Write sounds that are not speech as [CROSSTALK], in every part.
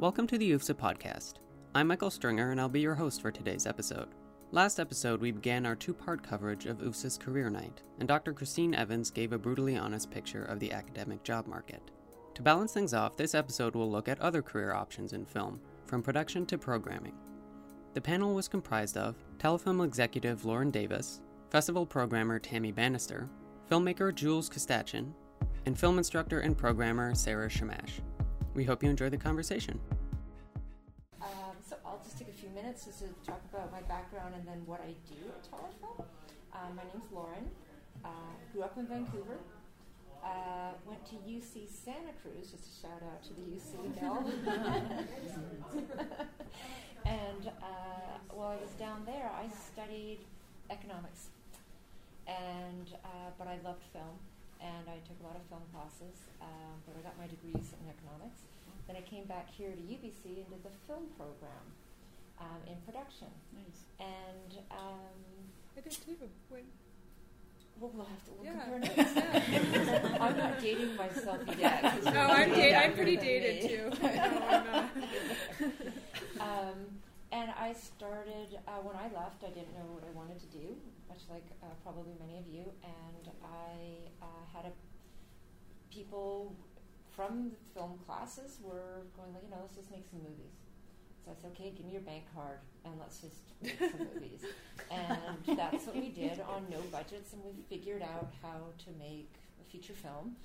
Welcome to the UFSA podcast. I'm Michael Stringer, and I'll be your host for today's episode. Last episode, we began our two part coverage of UFSA's Career Night, and Dr. Christine Evans gave a brutally honest picture of the academic job market. To balance things off, this episode will look at other career options in film, from production to programming. The panel was comprised of telefilm executive Lauren Davis, festival programmer Tammy Bannister, filmmaker Jules Koostachin, and film instructor and programmer Sarah Shamash. We hope you enjoy the conversation. Um, so I'll just take a few minutes just to talk about my background and then what I do at Telefilm. Um, my name's Lauren. Uh, grew up in Vancouver. Uh, went to UC Santa Cruz, just a shout out to the UC Bell. [LAUGHS] and uh, while I was down there, I studied economics. And uh, but I loved film, and I took a lot of film classes. Um, but I got my degrees in economics. Then I came back here to UBC and did the film program um, in production. Nice. And um, I did too. When, well, we'll have to we'll Yeah. compare [LAUGHS] notes. Yeah. [LAUGHS] I'm not dating myself yet. [LAUGHS] no, I'm, way date, I'm pretty dated me. too. No, I'm not. um, and I started uh, when I left. I didn't know what I wanted to do, much like uh, probably many of you. And I uh, had a people from the film classes were going like, you know, let's just make some movies. So I said, okay, give me your bank card and let's just make some [LAUGHS] movies. And that's what we did on no budgets, and we figured out how to make a feature film.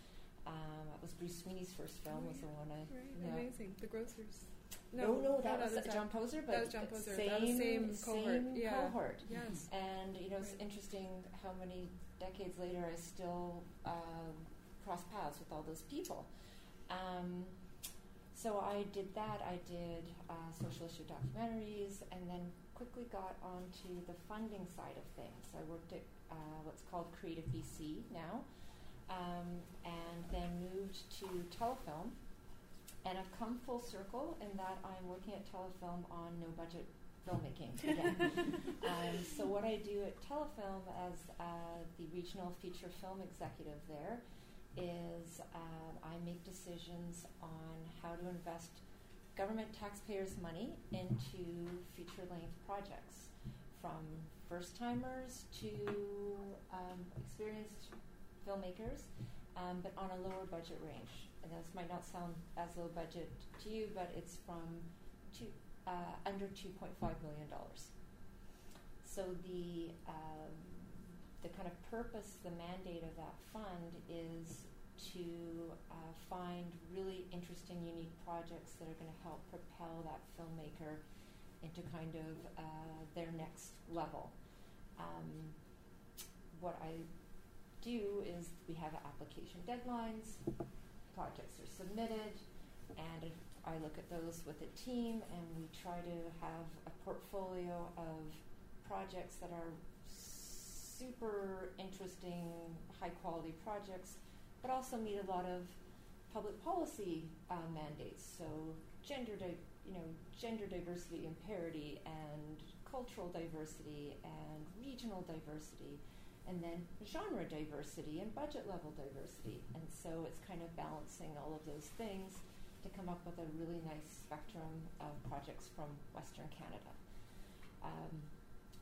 Um, that was Bruce Sweeney's first film. Was the one I Right, yeah. amazing. The grocers. No, no, that was that's John Pozer, but that was John Pozer. Same, That was same cohort, same yeah. cohort. Yes. And you know, it's interesting how many decades later I still um, cross paths with all those people. Um, so I did that. I did uh, social issue documentaries, and then quickly got onto the funding side of things. I worked at uh, what's called Creative BC now, um, and then moved to Telefilm. And I've come full circle in that I'm working at Telefilm on no budget filmmaking again. [LAUGHS] um, so what I do at Telefilm as uh, the regional feature film executive there is um, I make decisions on how to invest government taxpayers' money into feature length projects, from first timers to um, experienced filmmakers, um, but on a lower budget range. And this might not sound as low budget to you, but it's from two, uh, under $2.5 million. So the um, the kind of purpose, the mandate of that fund is to uh, find really interesting, unique projects that are going to help propel that filmmaker into kind of uh, their next level. Um, what I do is we have application deadlines, projects are submitted, and I look at those with a team, and we try to have a portfolio of projects that are super interesting, high quality projects, but also meet a lot of public policy uh, mandates. So gender, di- you know, gender diversity and parity, and cultural diversity, and regional diversity, and then genre diversity and budget level diversity. And so it's kind of balancing all of those things to come up with a really nice spectrum of projects from Western Canada. Um,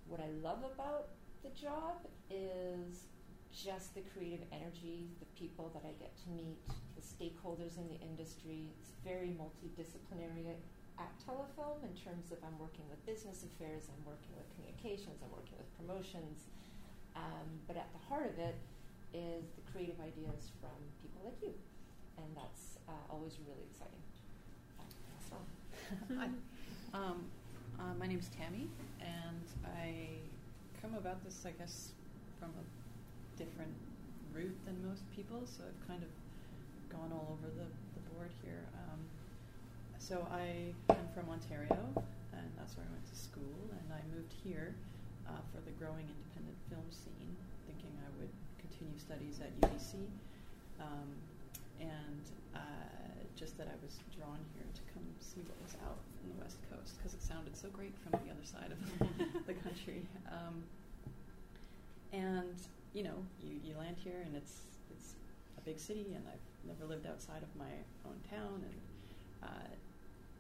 what I love about the job is just the creative energy, the people that I get to meet, the stakeholders in the industry. It's very multidisciplinary at Telefilm in terms of I'm working with business affairs, I'm working with communications, I'm working with promotions. Um, but at the heart of it is the creative ideas from people like you. And that's uh, always really exciting. So. Um, uh, my name's Tammy, and I come about this, I guess, from a different route than most people. So I've kind of gone all over the, the board here. Um, so I am from Ontario, and that's where I went to school. And I moved here uh, for the growing film scene, thinking I would continue studies at UBC. Um, and uh, just that I was drawn here to come see what was out in the West Coast because it sounded so great from the other side of [LAUGHS] the country. Um, and you know, you, you land here and it's it's a big city, and I've never lived outside of my own town, and uh,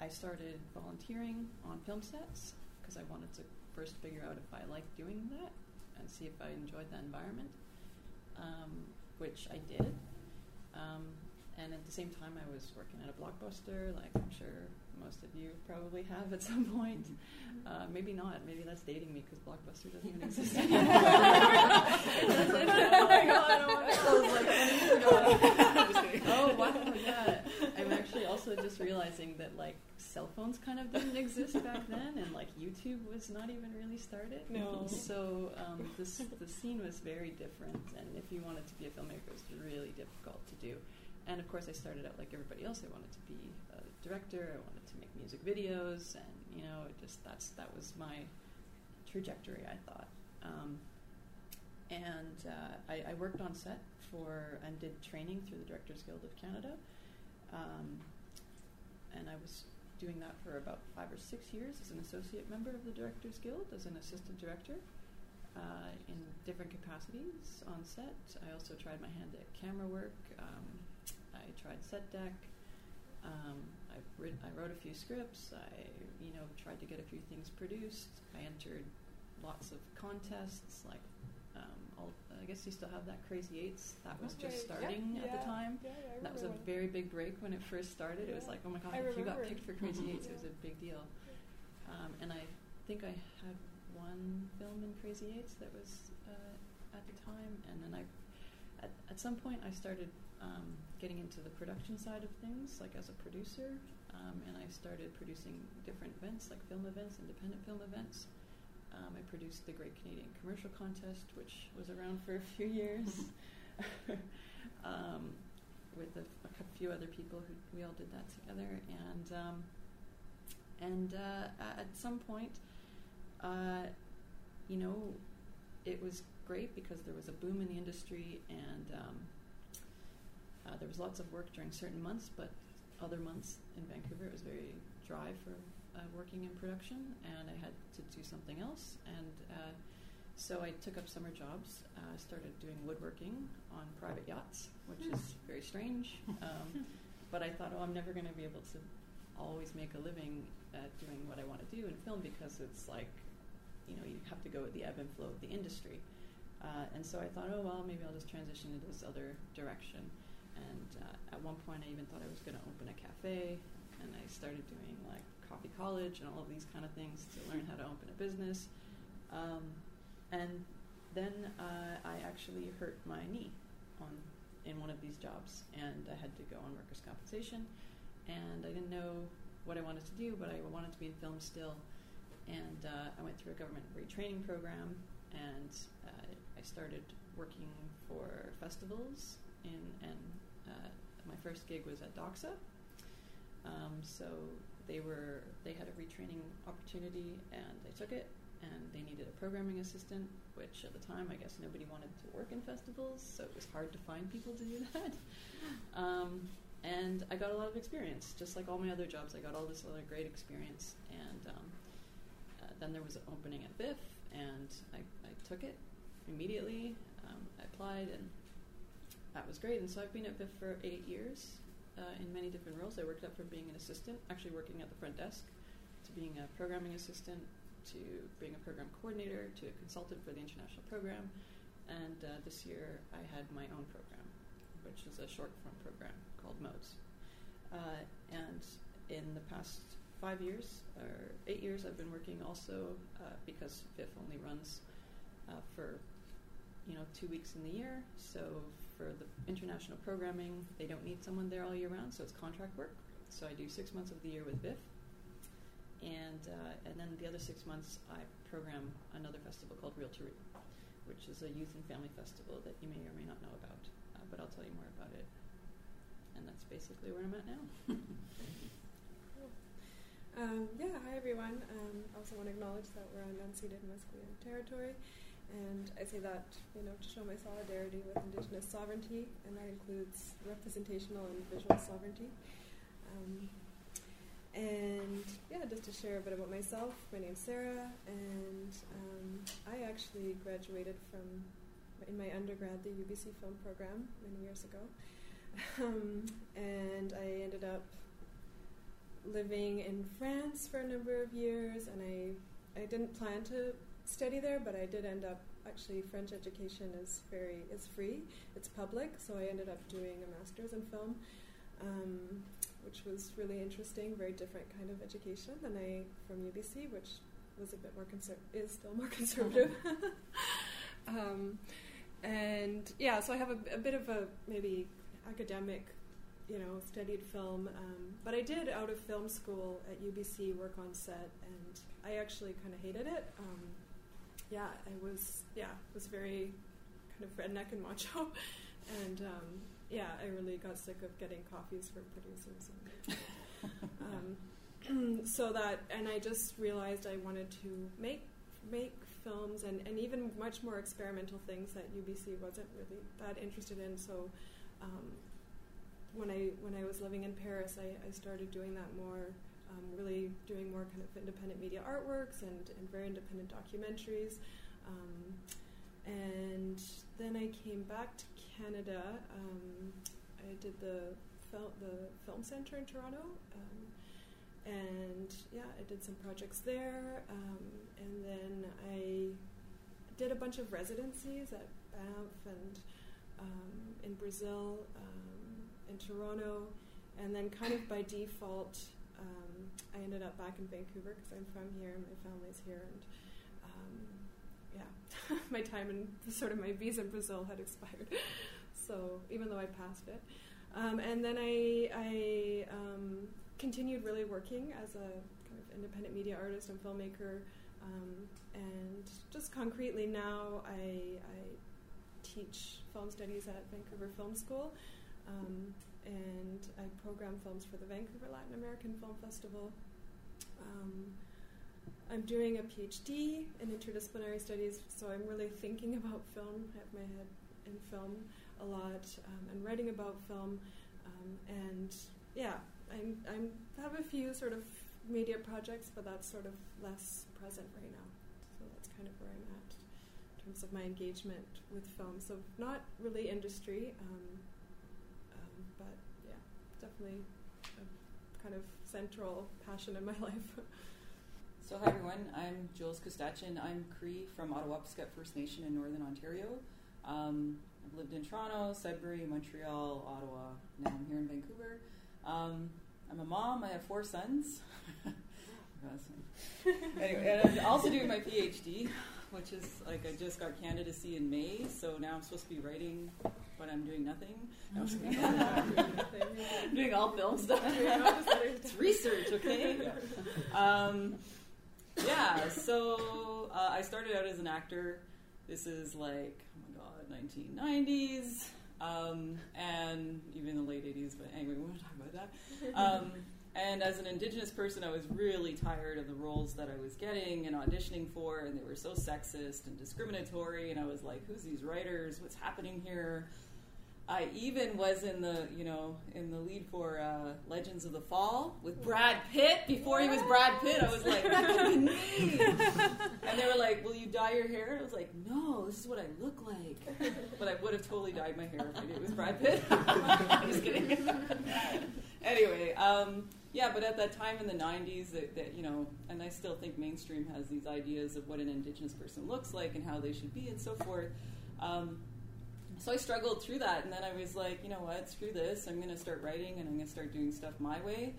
I I started volunteering on film sets because I wanted to first figure out if I liked doing that and see if I enjoyed the environment, um, which I did. Um, and at the same time, I was working at a blockbuster, like I'm sure most of you probably have at some point. Uh, maybe not. Maybe that's dating me because Blockbuster doesn't even exist anymore. [LAUGHS] [LAUGHS] oh my god! Oh my god! oh wow! Yeah, I'm actually also just realizing that like cell phones kind of didn't exist back [LAUGHS] then, and like YouTube was not even really started. No. So um, this the scene was very different, and if you wanted to be a filmmaker, it was really difficult to do. And of course, I started out like everybody else. I wanted to be a director. I wanted to make music videos, and you know, it just that's that was my trajectory. I thought, um, and uh, I, I worked on set for and did training through the Directors Guild of Canada, um, and I was doing that for about five or six years as an associate member of the Directors Guild, as an assistant director. Uh, in different capacities on set. I also tried my hand at camera work. Um, I tried set deck. Um, I, writ- I wrote a few scripts. I, you know, tried to get a few things produced. I entered lots of contests, like um, I guess you still have that Crazy Eights. That was just starting yeah, at the time. Yeah, That was a very big break when it first started. It was like, oh my god, I if you got picked it. for Crazy Eights, it was a big deal. Um, and I think I had one film in Crazy Eights that was uh, at the time, and then I, at, at some point, I started um, getting into the production side of things, like as a producer, um, and I started producing different events, like film events, independent film events. Um, I produced the Great Canadian Commercial Contest, which was around for a few years, [LAUGHS] [LAUGHS] um, with a, a few other people who we all did that together, and um, and uh, at some point, uh, you know, it was great because there was a boom in the industry and um, uh, there was lots of work during certain months, but other months in Vancouver it was very dry for uh, working in production, and I had to do something else. And uh, so I took up summer jobs. Uh, started doing woodworking on private yachts, which is very strange. [LAUGHS] Um, but I thought, oh, I'm never going to be able to always make a living at doing what I want to do in film because it's like, you know, you have to go with the ebb and flow of the industry. Uh, and so I thought, oh well, maybe I'll just transition into this other direction. And uh, at one point, I even thought I was going to open a cafe, and I started doing like coffee college and all of these kind of things to learn how to open a business. Um, and then uh, I actually hurt my knee on in one of these jobs, and I had to go on workers' compensation. And I didn't know what I wanted to do, but I wanted to be in film still. And uh, I went through a government retraining program, and uh, I started working for festivals. In and uh, my first gig was at Doxa. Um, so they were they had a retraining opportunity, and they took it. And they needed a programming assistant, which at the time I guess nobody wanted to work in festivals, so it was hard to find people to do [LAUGHS] that. Um, and I got a lot of experience, just like all my other jobs. I got all this other great experience, and um, uh, then there was an opening at VIFF, and I, I took it immediately. Um, I applied, and that was great. And so I've been at VIFF for eight years uh, in many different roles. I worked up from being an assistant, actually working at the front desk, to being a programming assistant, to being a program coordinator, to a consultant for the international program. And uh, this year I had my own program, which is a short form program called Modes. Uh, and in the past five years or eight years, I've been working also uh, because VIFF only runs uh, for you know two weeks in the year. So for the international programming, they don't need someone there all year round, so it's contract work. So I do six months of the year with VIFF, and uh, and then the other six months I program another festival called Reel 2 Real, which is a youth and family festival that you may or may not know about, uh, but I'll tell you more about it. And that's basically where I'm at now. [LAUGHS] Um, yeah, hi everyone. Um, I also want to acknowledge that we're on unceded Musqueam territory, and I say that you know to show my solidarity with Indigenous sovereignty, and that includes representational and visual sovereignty. Um, and yeah, just to share a bit about myself, my name's Sarah, and um, I actually graduated from in my undergrad the UBC film program many years ago, [LAUGHS] um, and I ended up living in France for a number of years, and I I didn't plan to study there, but I did end up actually French education is very is free, it's public, so I ended up doing a master's in film, um, which was really interesting, very different kind of education than I from UBC, which was a bit more conser- is still more [LAUGHS] conservative. [LAUGHS] um, and yeah, so I have a, a, bit of a maybe academic, you know, studied film, um, but I did out of film school at UBC work on set, and I actually kind of hated it. Um, yeah, I was yeah was very kind of redneck and macho, [LAUGHS] and um, yeah, I really got sick of getting coffees for producers. And, [LAUGHS] um, [CLEARS THROAT] so that, and I just realized I wanted to make make films and, and even much more experimental things that UBC wasn't really that interested in. So um, when I when I was living in Paris, I, I started doing that more um, really doing more kind of independent media artworks and, and very independent documentaries. Um, and then I came back to Canada. Um, I did the fil- the film center in Toronto, um, and yeah, I did some projects there. Um, and then I did a bunch of residencies at Banff and um, in Brazil, in Toronto, and then kind of by default I ended up back in Vancouver because I'm from here and my family's here, and um, yeah, [LAUGHS] my time in sort of my visa in Brazil had expired. [LAUGHS] so even though I passed it, um, and then I I um, continued really working as a kind of independent media artist and filmmaker, um, and just concretely now I, I teach film studies at Vancouver Film School. Um, and I program films for the Vancouver Latin American Film Festival. Um, I'm doing a PhD in interdisciplinary studies, so I'm really thinking about film. I have my head in film a lot um, and writing about film. Um, and yeah, I'm, I'm have a few sort of media projects, but that's sort of less present right now. So that's kind of where I'm at in terms of my engagement with film. So not really industry. Um, definitely a kind of central passion in my [LAUGHS] life. So, hi everyone, I'm Jules Koostachin. I'm Cree from Attawapiskat First Nation in Northern Ontario. Um, I've lived in Toronto, Sudbury, Montreal, Ottawa. Now I'm here in Vancouver. Um, I'm a mom. I have four sons. [LAUGHS] [LAUGHS] anyway, I'm also doing my PhD, which is like I just got candidacy in May, so now I'm supposed to be writing but I'm doing nothing. No, I'm [LAUGHS] doing all film stuff. it's research, okay? Um, yeah, so uh, I started out as an actor. This is like, oh my god, 1990s, um, and even the late 80s, but anyway, we won't talk about that. Um, and as an Indigenous person, I was really tired of the roles that I was getting and auditioning for, and they were so sexist and discriminatory. And I was like, "Who's these writers? What's happening here?" I even was in the, you know, in the lead for uh, Legends of the Fall with Brad Pitt. Before he was Brad Pitt, I was like, that could be me. and they were like, "Will you dye your hair?" I was like, "No, this is what I look like." But I would have totally dyed my hair if I knew it was Brad Pitt. [LAUGHS] I'm just kidding. [LAUGHS] anyway, um, yeah, but at that time in the '90s, that, that you know, and I still think mainstream has these ideas of what an Indigenous person looks like and how they should be and so forth. Um, so I struggled through that, and then I was like, you know what, screw this. I'm going to start writing, and I'm going to start doing stuff my way.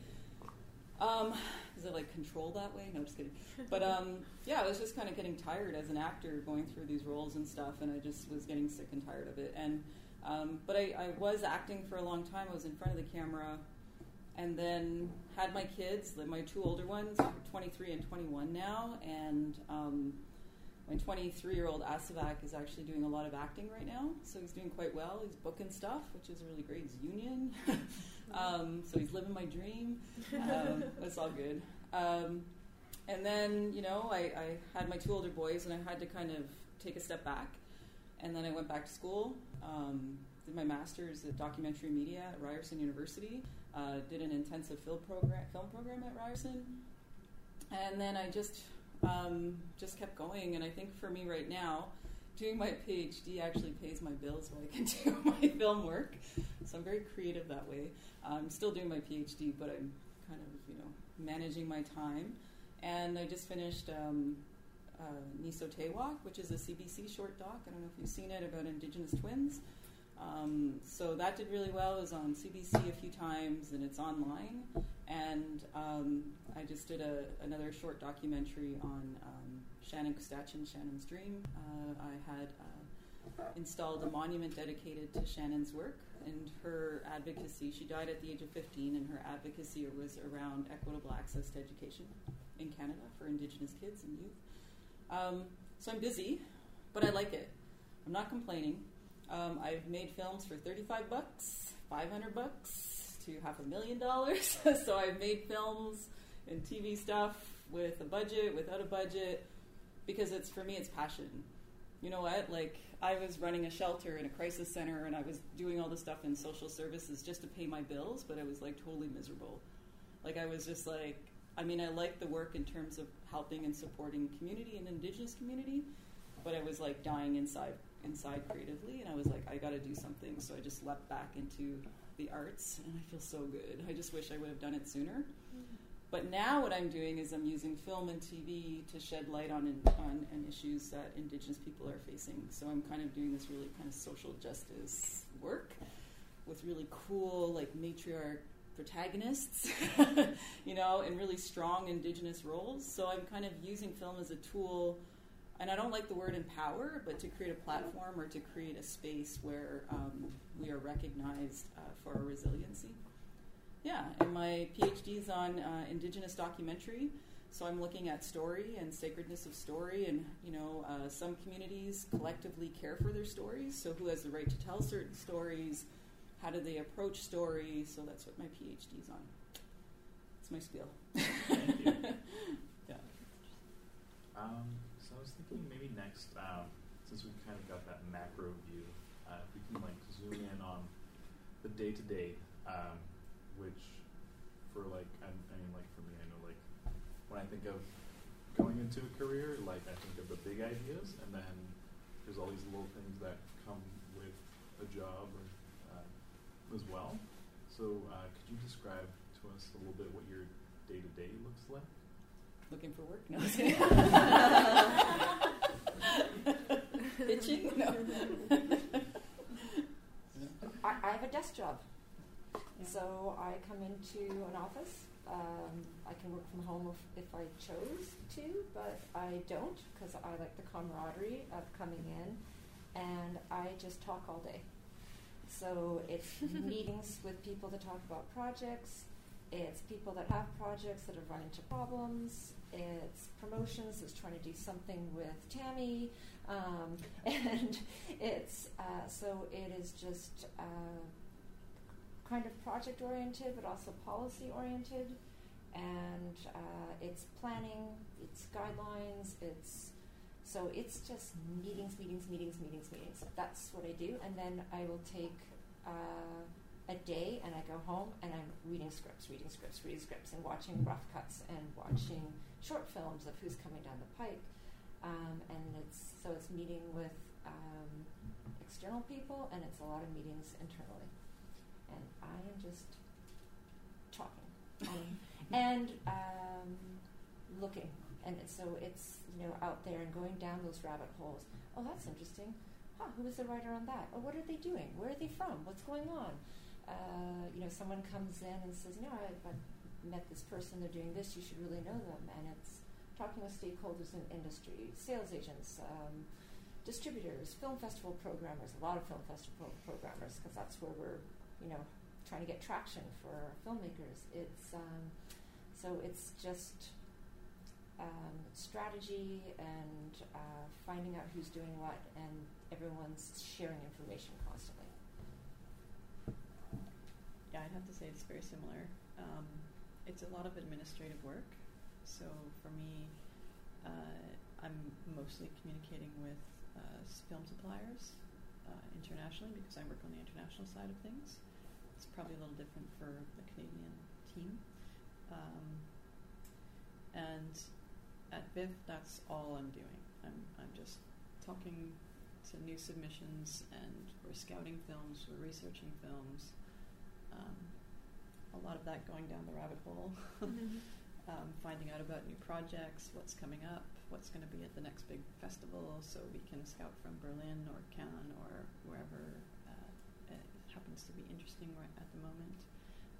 Um, is it like control that way? No, just kidding. [LAUGHS] But um, yeah, I was just kind of getting tired as an actor going through these roles and stuff, and I just was getting sick and tired of it. And um, but I, I was acting for a long time. I was in front of the camera, and then had my kids, my two older ones, 23 and 21 now, and um, my 23 year old Asavak is actually doing a lot of acting right now, so he's doing quite well. He's booking stuff, which is really great. He's union, [LAUGHS] um, so he's living my dream. Um, that's all good. Um, and then, you know, I, I, had my two older boys, and I had to kind of take a step back. And then I went back to school, um, did my master's in documentary media at Ryerson University, uh, did an intensive film program, film program at Ryerson, and then I just um, just kept going. And I think for me right now, doing my PhD actually pays my bills while I can [LAUGHS] do my film work. So I'm very creative that way. I'm still doing my PhD, but I'm kind of you know managing my time. And I just finished um, uh, Niso Tewak, which is a CBC short doc. I don't know if you've seen it about Indigenous twins. Um, so that did really well. It was on CBC a few times, and it's online. And um, I just did a, another short documentary on um, Shannon Koostachin, Shannon's Dream. Uh, I had uh, installed a monument dedicated to Shannon's work and her advocacy. She died at the age of 15, and her advocacy was around equitable access to education in Canada for Indigenous kids and youth. Um, so I'm busy, but I like it. I'm not complaining. Um, I've made films for 35 bucks, 500 bucks to half a million dollars. [LAUGHS] so I've made films and TV stuff with a budget, without a budget, because it's for me, it's passion. You know what? Like I was running a shelter in a crisis center, and I was doing all this stuff in social services just to pay my bills, but I was like totally miserable. Like I was just like, I mean, I like the work in terms of helping and supporting community and Indigenous community, but I was like dying inside inside creatively, and I was like, I got to do something. So I just leapt back into the arts, and I feel so good. I just wish I would have done it sooner. Mm-hmm. But now what I'm doing is I'm using film and TV to shed light on, on, on issues that Indigenous people are facing. So I'm kind of doing this really kind of social justice work with really cool like matriarch protagonists, [LAUGHS] you know, and really strong Indigenous roles. So I'm kind of using film as a tool and I don't like the word empower, but to create a platform or to create a space where um, we are recognized uh, for our resiliency. Yeah, and my PhD is on uh, Indigenous documentary, so I'm looking at story and sacredness of story, and you know, uh, some communities collectively care for their stories. So who has the right to tell certain stories? How do they approach stories? So that's what my PhD is on. It's my spiel. Thank you. [LAUGHS] Yeah. Um, thinking maybe next, um, since we kind of got that macro view, uh, if we can like zoom in on the day to day, which for like, I, I mean, like for me, I know like when I think of going into a career, like I think of the big ideas, and then there's all these little things that come with a job or, uh, as well. So, uh, could you describe to us a little bit what your day to day looks like? looking for work? No. [LAUGHS] [LAUGHS] No. I, I have a desk job. Yeah. So I come into an office. Um, I can work from home if, if I chose to, but I don't because I like the camaraderie of coming in and I just talk all day. So it's [LAUGHS] meetings with people to talk about projects. It's people that have projects that have run into problems it's promotions, it's trying to do something with Tammy, um, [LAUGHS] and it's uh, so it is just uh, kind of project oriented, but also policy oriented, and uh, it's planning, it's guidelines, it's so it's just meetings, meetings, meetings, meetings, meetings. That's what I do, and then I will take uh, a day and I go home and I'm reading scripts, reading scripts, reading scripts, and watching rough cuts and watching short films of who's coming down the pike. Um, and it's so it's meeting with um, external people and it's a lot of meetings internally. And I am just talking [LAUGHS] and, um, looking. And so it's you know out there and going down those rabbit holes. Oh, that's interesting. Huh, who was the writer on that? Oh, what are they doing? Where are they from? What's going on? uh, you know, someone comes in and says, "No, I, have met this person. They're doing this. You should really know them." And it's talking with stakeholders in industry, sales agents, um, distributors, film festival programmers. A lot of film festival programmers because that's where we're, you know, trying to get traction for filmmakers. It's um, so it's just um, strategy and uh, finding out who's doing what, and everyone's sharing information constantly yeah, I'd have to say it's very similar. Um, it's a lot of administrative work. So for me, uh, I'm mostly communicating with uh, film suppliers uh, internationally because I work on the international side of things. It's probably a little different for the Canadian team. Um, and at VIFF, that's all I'm doing. I'm, I'm just talking to new submissions and we're scouting films, we're researching films, um, a a lot of that going down the rabbit hole, [LAUGHS] Mm-hmm. Um, finding out about new projects, what's coming up, what's going to be at the next big festival, so we can scout from Berlin or Cannes or wherever uh, it happens to be interesting right at the moment.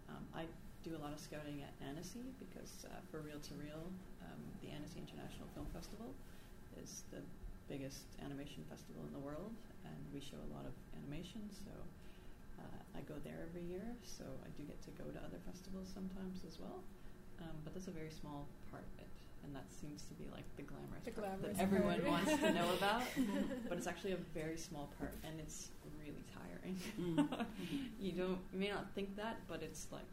Um, I do a lot of scouting at Annecy because uh, for Reel 2 Real, um, the Annecy International Film Festival is the biggest animation festival in the world, and we show a lot of animation. So uh, I go there every year, so I do get to go to other festivals sometimes as well. Um, but that's a very small part of it, and that seems to be like the glamorous The part glamorous that everyone part. wants to know about. [LAUGHS] but it's actually a very small part, and it's really tiring. [LAUGHS] you don't, you may not think that, but it's like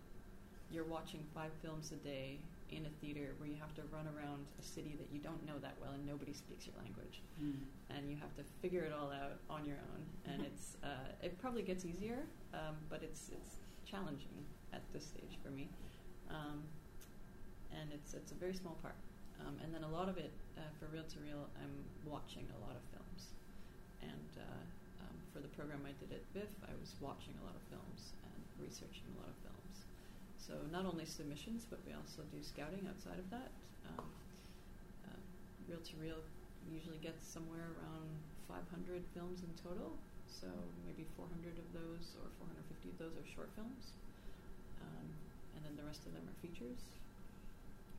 you're watching five films a day in a theater where you have to run around a city that you don't know that well and nobody speaks your language and you have to figure it all out on your own. And it's uh, it probably gets easier, um, but it's it's challenging at this stage for me. Um, and it's it's a very small part. Um, and then a lot of it, uh, for real to real, I'm watching a lot of films. And uh, um, for the program I did at VIFF, I was watching a lot of films and researching a lot of films. So not only submissions, but we also do scouting outside of that. Um, uh, real to real usually gets somewhere around 500 films in total. So maybe 400 of those or 450 of those are short films. Um, and then the rest of them are features,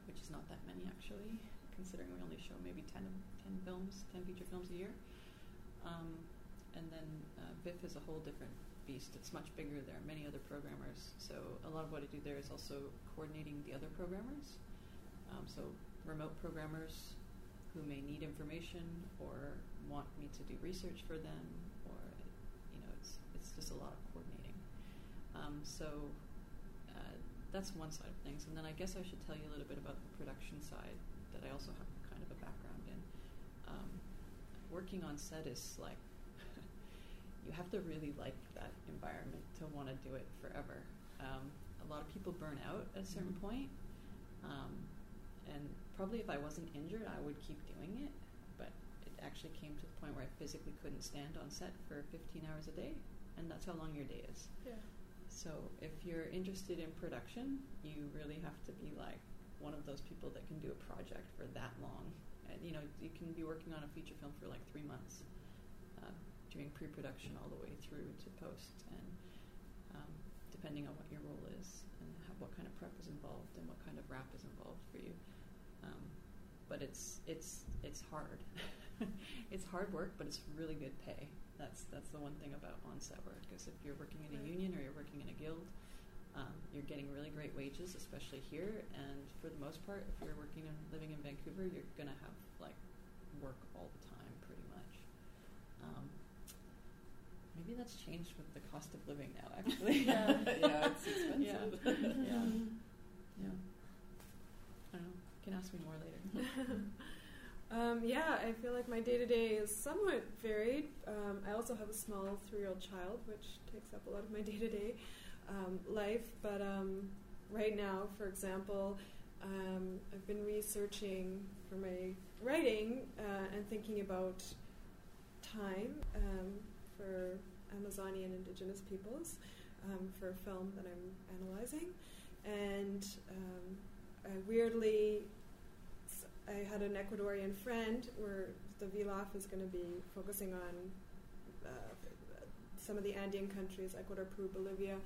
which is not that many actually, considering we only show maybe 10, 10 films, 10 feature films a year. Um, and then uh, VIFF is a whole different beast. It's much bigger. There are many other programmers. So a lot of what I do there is also coordinating the other programmers. Um, so remote programmers who may need information or want me to do research for them, or you know, it's it's just a lot of coordinating. Um, so that's one side of things, and then I guess I should tell you a little bit about the production side that I also have kind of a background in. Um, working on set is like [LAUGHS] you have to really like that environment to want to do it forever. Um, a lot of people burn out at a certain point, um, and probably if I wasn't injured, I would keep doing it. But it actually came to the point where I physically couldn't stand on set for 15 hours a day, and that's how long your day is. Yeah. So if you're interested in production, you really have to be like one of those people that can do a project for that long. And, you know, you can be working on a feature film for like three months, uh, doing pre-production all the way through to post, and um, depending on what your role is and how, what kind of prep is involved and what kind of wrap is involved for you. But it's it's it's hard. [LAUGHS] it's hard work, but it's really good pay. That's that's the one thing about on-set work because if you're working in a union or you're working in a guild, um, you're getting really great wages, especially here. And for the most part, if you're working and living in Vancouver, you're gonna have like work all the time, pretty much. Um, maybe that's changed with the cost of living now, actually. yeah, [LAUGHS] yeah, it's [LAUGHS] expensive. yeah. Yeah. I don't know. You can ask me more later. [LAUGHS] Um, yeah, I feel like my day to day is somewhat varied. Um, I also have a small three year old child, which takes up a lot of my day to day life. But um, right now, for example, um, I've been researching for my writing uh, and thinking about time um, for Amazonian Indigenous peoples for a film that I'm analyzing. And I weirdly I had an Ecuadorian friend where the VLAFF is going to be focusing on uh, some of the Andean countries, Ecuador, Peru, Bolivia.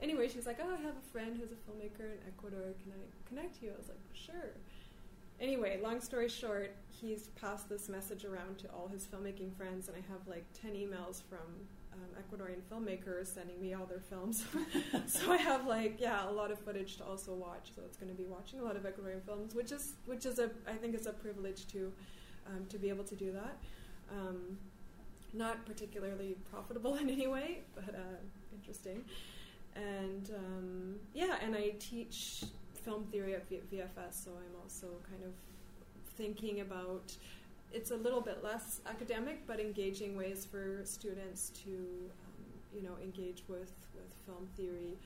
Anyway, she's like, "Oh, I have a friend who's a filmmaker in Ecuador. Can I connect you?" I was like, "Sure." Anyway, long story short, he's passed this message around to all his filmmaking friends, and I have like ten emails from um, Ecuadorian filmmakers sending me all their films. [LAUGHS] so I have like yeah a lot of footage to also watch. So it's going to be watching a lot of Ecuadorian films, which is which is a I think it's a privilege to um, to be able to do that. Um, not particularly profitable [LAUGHS] in any way, but uh, interesting. And um, yeah, and I teach film theory at v- VFS, so I'm also kind of thinking about. It's a little bit less academic, but engaging ways for students to, um, you know, engage with with film theory.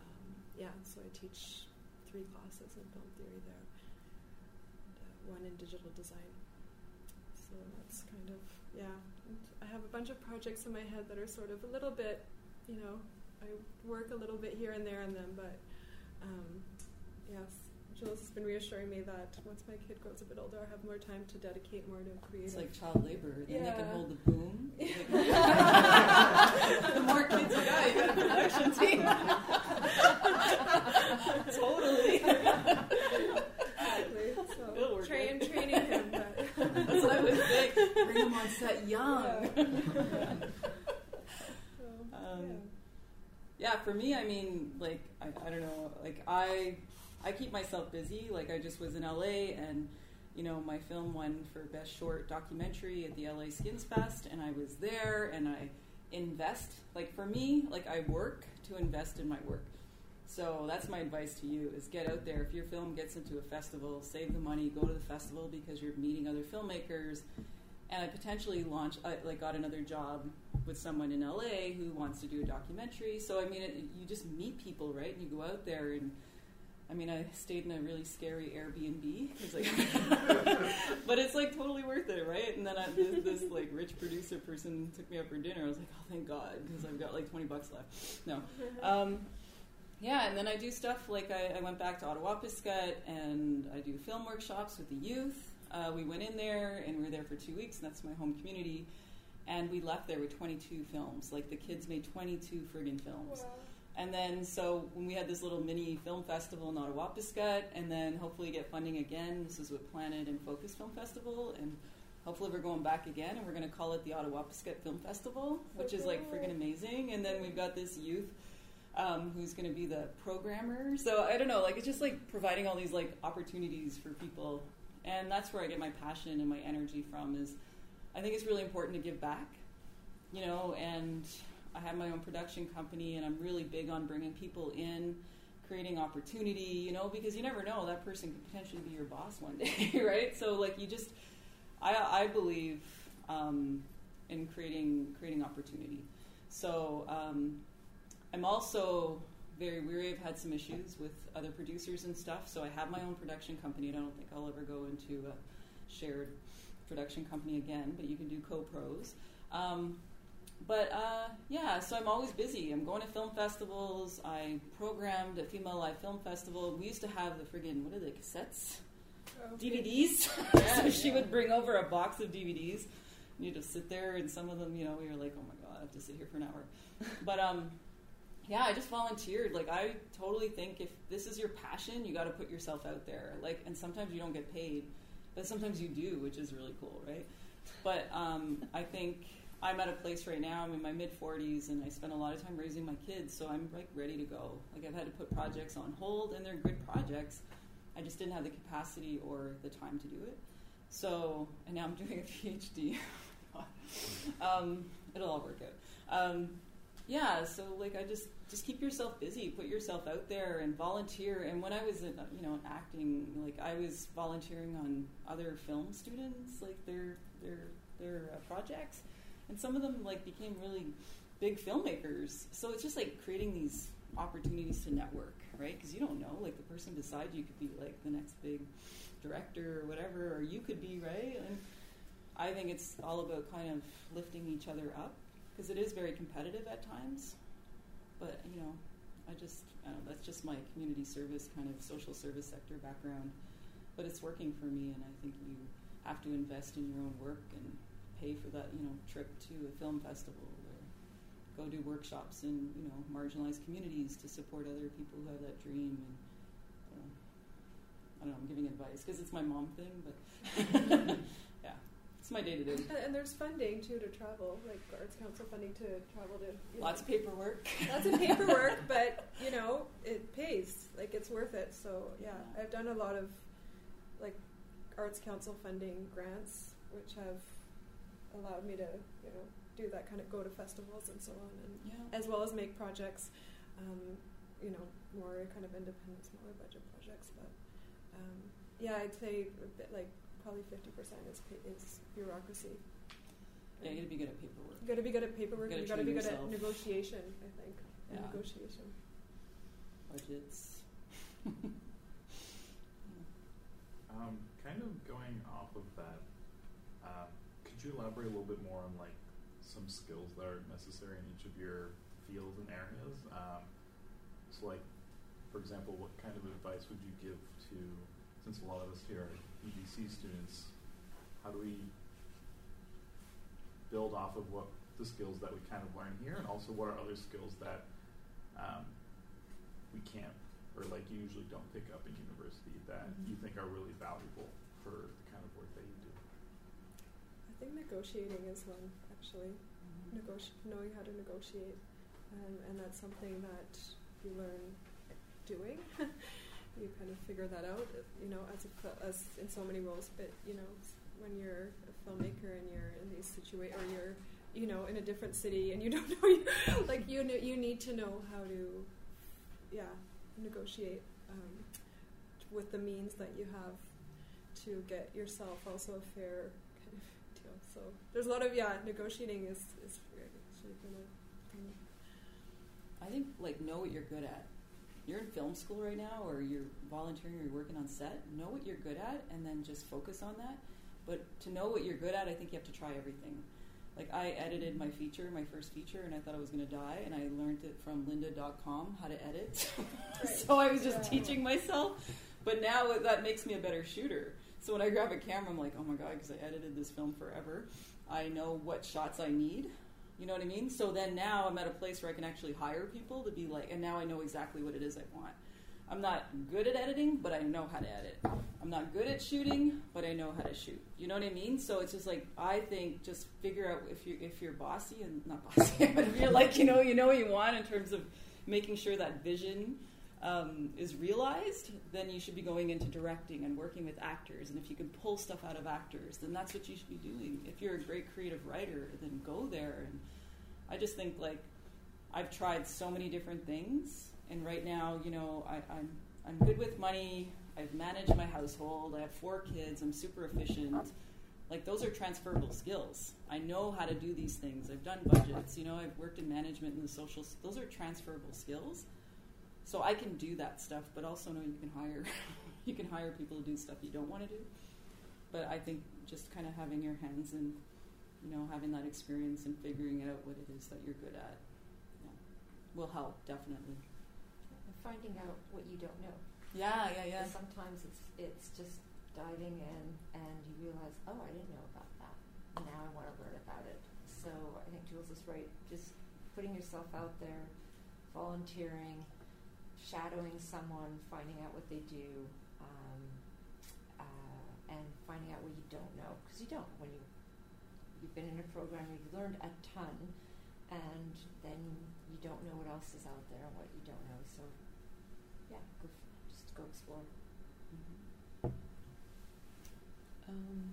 Um, yeah, so I teach three classes in film theory there, and, uh, one in digital design. So that's kind of yeah. And I have a bunch of projects in my head that are sort of a little bit, you know, I work a little bit here and there on them, but um, yes, Jules has been reassuring me that once my kid grows a bit older, I have more time to dedicate more to creative. It's like child labor. Then they can hold the boom. [LAUGHS] the more kids you got, you got a production team. [LAUGHS] totally. exactly. It'll So train, out. training him, but That's what I would say. Bring him on set young. [LAUGHS] So, Um, yeah. yeah for me i mean like I, I don't know like i i keep myself busy like i just was in la and you know my film won for best short documentary at the la skins fest and i was there and i invest like for me like i work to invest in my work so that's my advice to you is get out there if your film gets into a festival save the money go to the festival because you're meeting other filmmakers and I potentially launched, I like got another job with someone in LA who wants to do a documentary. So I mean, it, you just meet people, right? And you go out there, and I mean, I stayed in a really scary Airbnb, it's like, [LAUGHS] but it's like totally worth it, right? And then I, this, this like rich producer person took me out for dinner. I was like, oh, thank God, because I've got like twenty bucks left. No, [LAUGHS] um, yeah, and then I do stuff like I, I went back to Attawapiskat and I do film workshops with the youth. Uh, we went in there and we were there for two weeks, and that's my home community. And we left there with 22 films. Like the kids made 22 friggin' films. Wow. And then, so when we had this little mini film festival in Attawapiskat, and then hopefully get funding again. This is with Planet in Focus Film Festival, and hopefully we're going back again, and we're going to call it the Attawapiskat Film Festival, which is like freaking amazing. And then we've got this youth um, who's going to be the programmer. So I don't know, like it's just like providing all these like opportunities for people, and that's where I get my passion and my energy from. Is I think it's really important to give back, you know, and I have my own production company, and I'm really big on bringing people in, creating opportunity, you know, because you never know that person could potentially be your boss one day, [LAUGHS] right? So like you just, I I believe um, in creating creating opportunity. So um, I'm also very weary. I've had some issues with other producers and stuff, so I have my own production company. And I don't think I'll ever go into a shared production company again, but you can do co-pros. Um, but uh, yeah, so I'm always busy. I'm going to film festivals. I programmed at Female Eye Film Festival. We used to have the friggin' what are they cassettes? Oh, okay. DVDs. [LAUGHS] Yeah, so she yeah. would bring over a box of DVDs. And you just sit there, and some of them, you know, we were like, oh my god, I have to sit here for an hour. [LAUGHS] but um, yeah, I just volunteered. Like, I totally think if this is your passion, you got to put yourself out there. Like, and sometimes you don't get paid, but sometimes you do, which is really cool, right? But um, I think I'm at a place right now. I'm in my mid 40s, and I spend a lot of time raising my kids, so I'm like ready to go. Like, I've had to put projects on hold, and they're good projects. I just didn't have the capacity or the time to do it. So, and now I'm [LAUGHS] doing a PhD. [LAUGHS] um, it'll all work out. Um, yeah, so like I just just keep yourself busy, put yourself out there, and volunteer. And when I was in, you know acting, like I was volunteering on other film students, like their their their uh, projects, and some of them like became really big filmmakers. So it's just like creating these opportunities to network, right? Because you don't know, like the person beside you could be like the next big director or whatever, or you could be, right? And I think it's all about kind of lifting each other up because it is very competitive at times. But you know, I just I that's just my community service kind of social service sector background. But it's working for me, and I think you have to invest in your own work and pay for that, you know, trip to a film festival or go do workshops in you know marginalized communities to support other people who have that dream. And I don't know, I don't know I'm giving advice because it's my mom thing, but [LAUGHS] yeah, it's my day to day. And, there's funding too to travel, like Arts Council funding to travel to. You Lots know, of paperwork. lots of paperwork, [LAUGHS] but you know it pays. Like it's worth it. So yeah, I've done a lot of like Arts Council funding grants, which have allowed me to you know do that kind of go to festivals and so on, and Yeah. as well as make projects. Um, you know, more kind of independent, smaller budget projects, but um, yeah, I'd say a bit like probably fifty percent is is bureaucracy. Yeah, you gotta be good at paperwork. You got to be good at paperwork. Gotta and You got to be good yourself. at negotiation. I think. And Yeah. Negotiation. Budgets. [LAUGHS] Um, kind of going off of that, could you elaborate a little bit more on like some skills that are necessary in each of your fields and areas? Um, so, like, for example, what kind of advice would you give to, since a lot of us here are EDC students, how do we build off of what the skills that we kind of learn here, and also what are other skills that um, we can't or like you usually don't pick up in university that Mhm. you think are really valuable for the kind of work that you do? I think negotiating is one actually. Negoti- knowing how to negotiate, um, and that's something that you learn doing. [LAUGHS] you kind of figure that out, you know, as a as in so many roles. But you know, when you're a filmmaker and you're in these situa- or you're you know in a different city and you [LAUGHS] don't know, you, like you know, you need to know how to, yeah, negotiate um, with the means that you have to get yourself also a fair kind of deal. So there's a lot of yeah, negotiating is is actually been a. I think like know what you're good at. You're in film school right now, or you're volunteering, or you're working on set. Know what you're good at, and then just focus on that. But to know what you're good at, I think you have to try everything. Like I edited my feature, my first feature, and I thought I was going to die, and I learned it from Lynda.com how to edit. [LAUGHS] so I was just Yeah. teaching myself. But now that makes me a better shooter. [LAUGHS] So when I grab a camera, I'm like, oh my god, because I edited this film forever. I know what shots I need. You know what I mean? So then now I'm at a place where I can actually hire people to be like, and now I know exactly what it is I want. I'm not good at editing, but I know how to edit. I'm not good at shooting, but I know how to shoot. You know what I mean? So it's just like I think just figure out if you if you're bossy and not bossy, [LAUGHS] but if you're like you know you know what you want in terms of making sure that vision um, is realized, then you should be going into directing and working with actors. And if you can pull stuff out of actors, then that's what you should be doing. If you're a great creative writer, then go there. And I just think like I've tried so many different things, and right now, you know, I, I'm I'm good with money. I've managed my household. I have four kids. I'm super efficient. Like those are transferable skills. I know how to do these things. I've done budgets. You know, I've worked in management and the social. Those are transferable skills. So I can do that stuff, but also know you can hire [LAUGHS] you can hire people to do stuff you don't want to do. But I think just kind of having your hands and you know, having that experience and figuring out what it is that you're good at, yeah, will help definitely. And finding out what you don't know. Yeah, yeah, yeah. Sometimes it's it's just diving in and you realize, oh, I didn't know about that. Now I want to learn about it. So I think Jules is right. Just putting yourself out there, volunteering, shadowing someone, finding out what they do, um, uh, and finding out what you don't know because you don't when you you've been in a program, you've learned a ton, and then you don't know what else is out there and what you don't know. So yeah, go f- just go explore. Mhm. Um,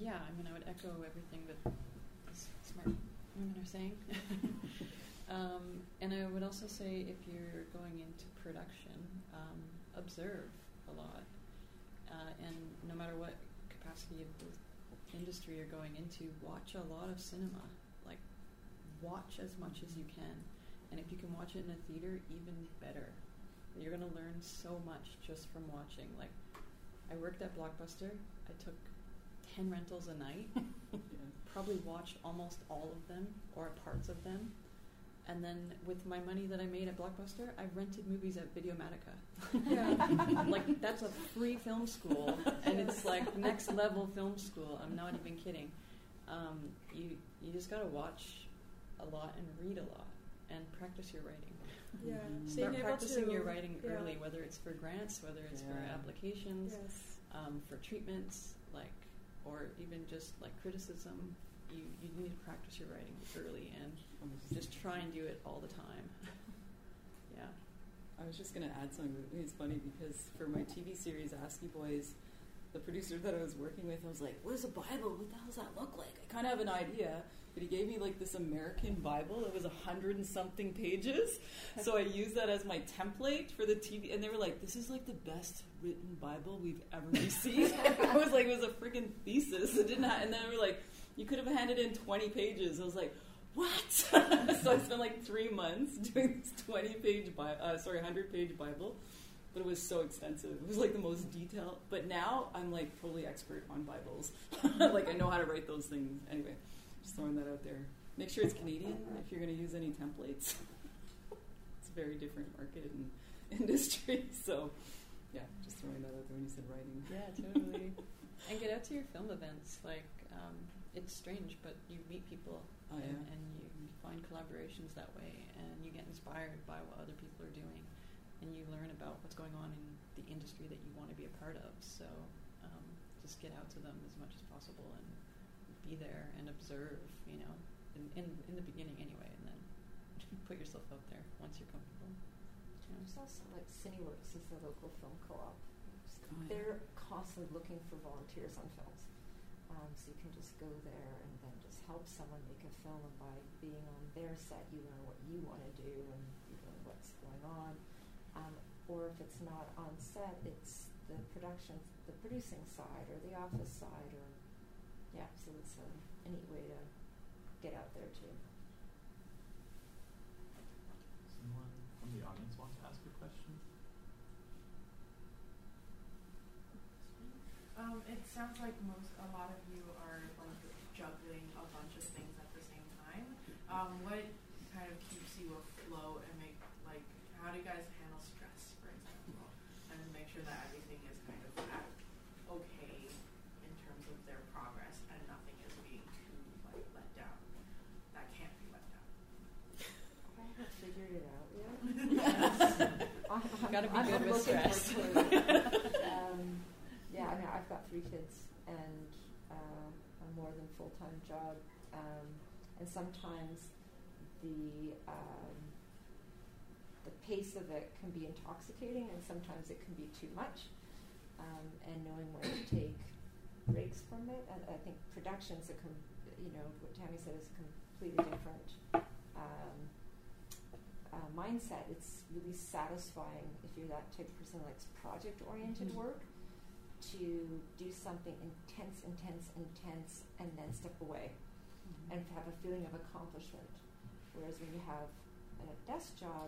yeah, I mean, I would echo everything that smart women are saying. [LAUGHS] um, and I would also say if you're going into production, um, observe a lot. Uh, and no matter what capacity of the industry you're going into, watch a lot of cinema. Like, watch as much as you can. And if you can watch it in a theater, even better. You're going to learn so much just from watching. Like, I worked at Blockbuster. I took 10 rentals a night, yeah. [LAUGHS] probably watched almost all of them or parts of them. And then with my money that I made at Blockbuster, I rented movies at Videomatica. Yeah. [LAUGHS] like that's a free film school, and it's like next level film school. I'm not even kidding. Um, you you just gotta watch a lot and read a lot and practice your writing. Yeah. Mhm. Being Start practicing to- your writing yeah. early, whether it's for grants, whether it's for applications, Yes. um, for treatments, like, or even just like criticism. You, you need to practice your writing early and just try and do it all the time. [LAUGHS] yeah. I was just going to add something. It's funny because for my TV series AskiBOYZ, the producer that I was working with, I was like, "What is a Bible? What the hell does that look like?" I kind of have an idea, but he gave me like this American Bible that was a hundred and something pages. So I [LAUGHS] used that as my template for the TV, and they were like, "This is like the best written Bible we've ever received." [LAUGHS] I was like, "It was a freaking thesis." It didn't, have, and then they were like, "You could have handed in twenty pages." I was like. What? [LAUGHS] so I spent like three months [LAUGHS] doing this twenty-page, Bi- uh, sorry, hundred-page Bible, but it was so extensive. It was like the most detailed. But now I'm like totally expert on Bibles. [LAUGHS] like I know how to write those things. Anyway, just throwing that out there. Make sure it's Canadian if you're going to use any templates. it's a very different market, and industry. So, yeah, just throwing that out there when you said writing. Yeah, totally. and get out to your film events. Like, um, it's strange, but you meet people Oh, and, yeah. and you find collaborations that way, and you get inspired by what other people are doing, and you learn about what's going on in the industry that you want to be a part of. So, um, just get out to them as much as possible and be there and observe. You know, in in, in the beginning anyway, and then [LAUGHS] put yourself out there once you're comfortable. You know? There's also like Cineworks is the local film co-op. Oh, yeah. They're constantly looking for volunteers on films. Um, so you can just go there and then just help someone make a film, by being on their set, you learn what you want to do and you learn what's going on. Um, or if it's not on set, it's the production, the producing side or the office side, or yeah. So it's a, a neat way to get out there too. Anyone from the audience want to ask a question? Um, it sounds like most, a lot of you are like juggling a bunch of things at the same time. Um, what kind of keeps you afloat and make like how do you guys handle stress, for example, and make sure that everything is kind of at okay in terms of their progress and nothing is being too like let down. That can't be let down. I haven't figured it out yet. [LAUGHS] I'm, Gotta be I'm good with stress. clues. um, yeah, I mean, I've got three kids and uh, a more than full time job, um, and sometimes the um, the pace of it can be intoxicating, and sometimes it can be too much. Um, and knowing when to take breaks from it, and I think production's a com- you know what Tammy said is a completely different. Um, uh, mindset, it's really satisfying if you're that type of person that likes project oriented Mhm. work to do something intense, intense, intense, and then step away Mm-hmm. and have a feeling of accomplishment. Whereas when you have a desk job,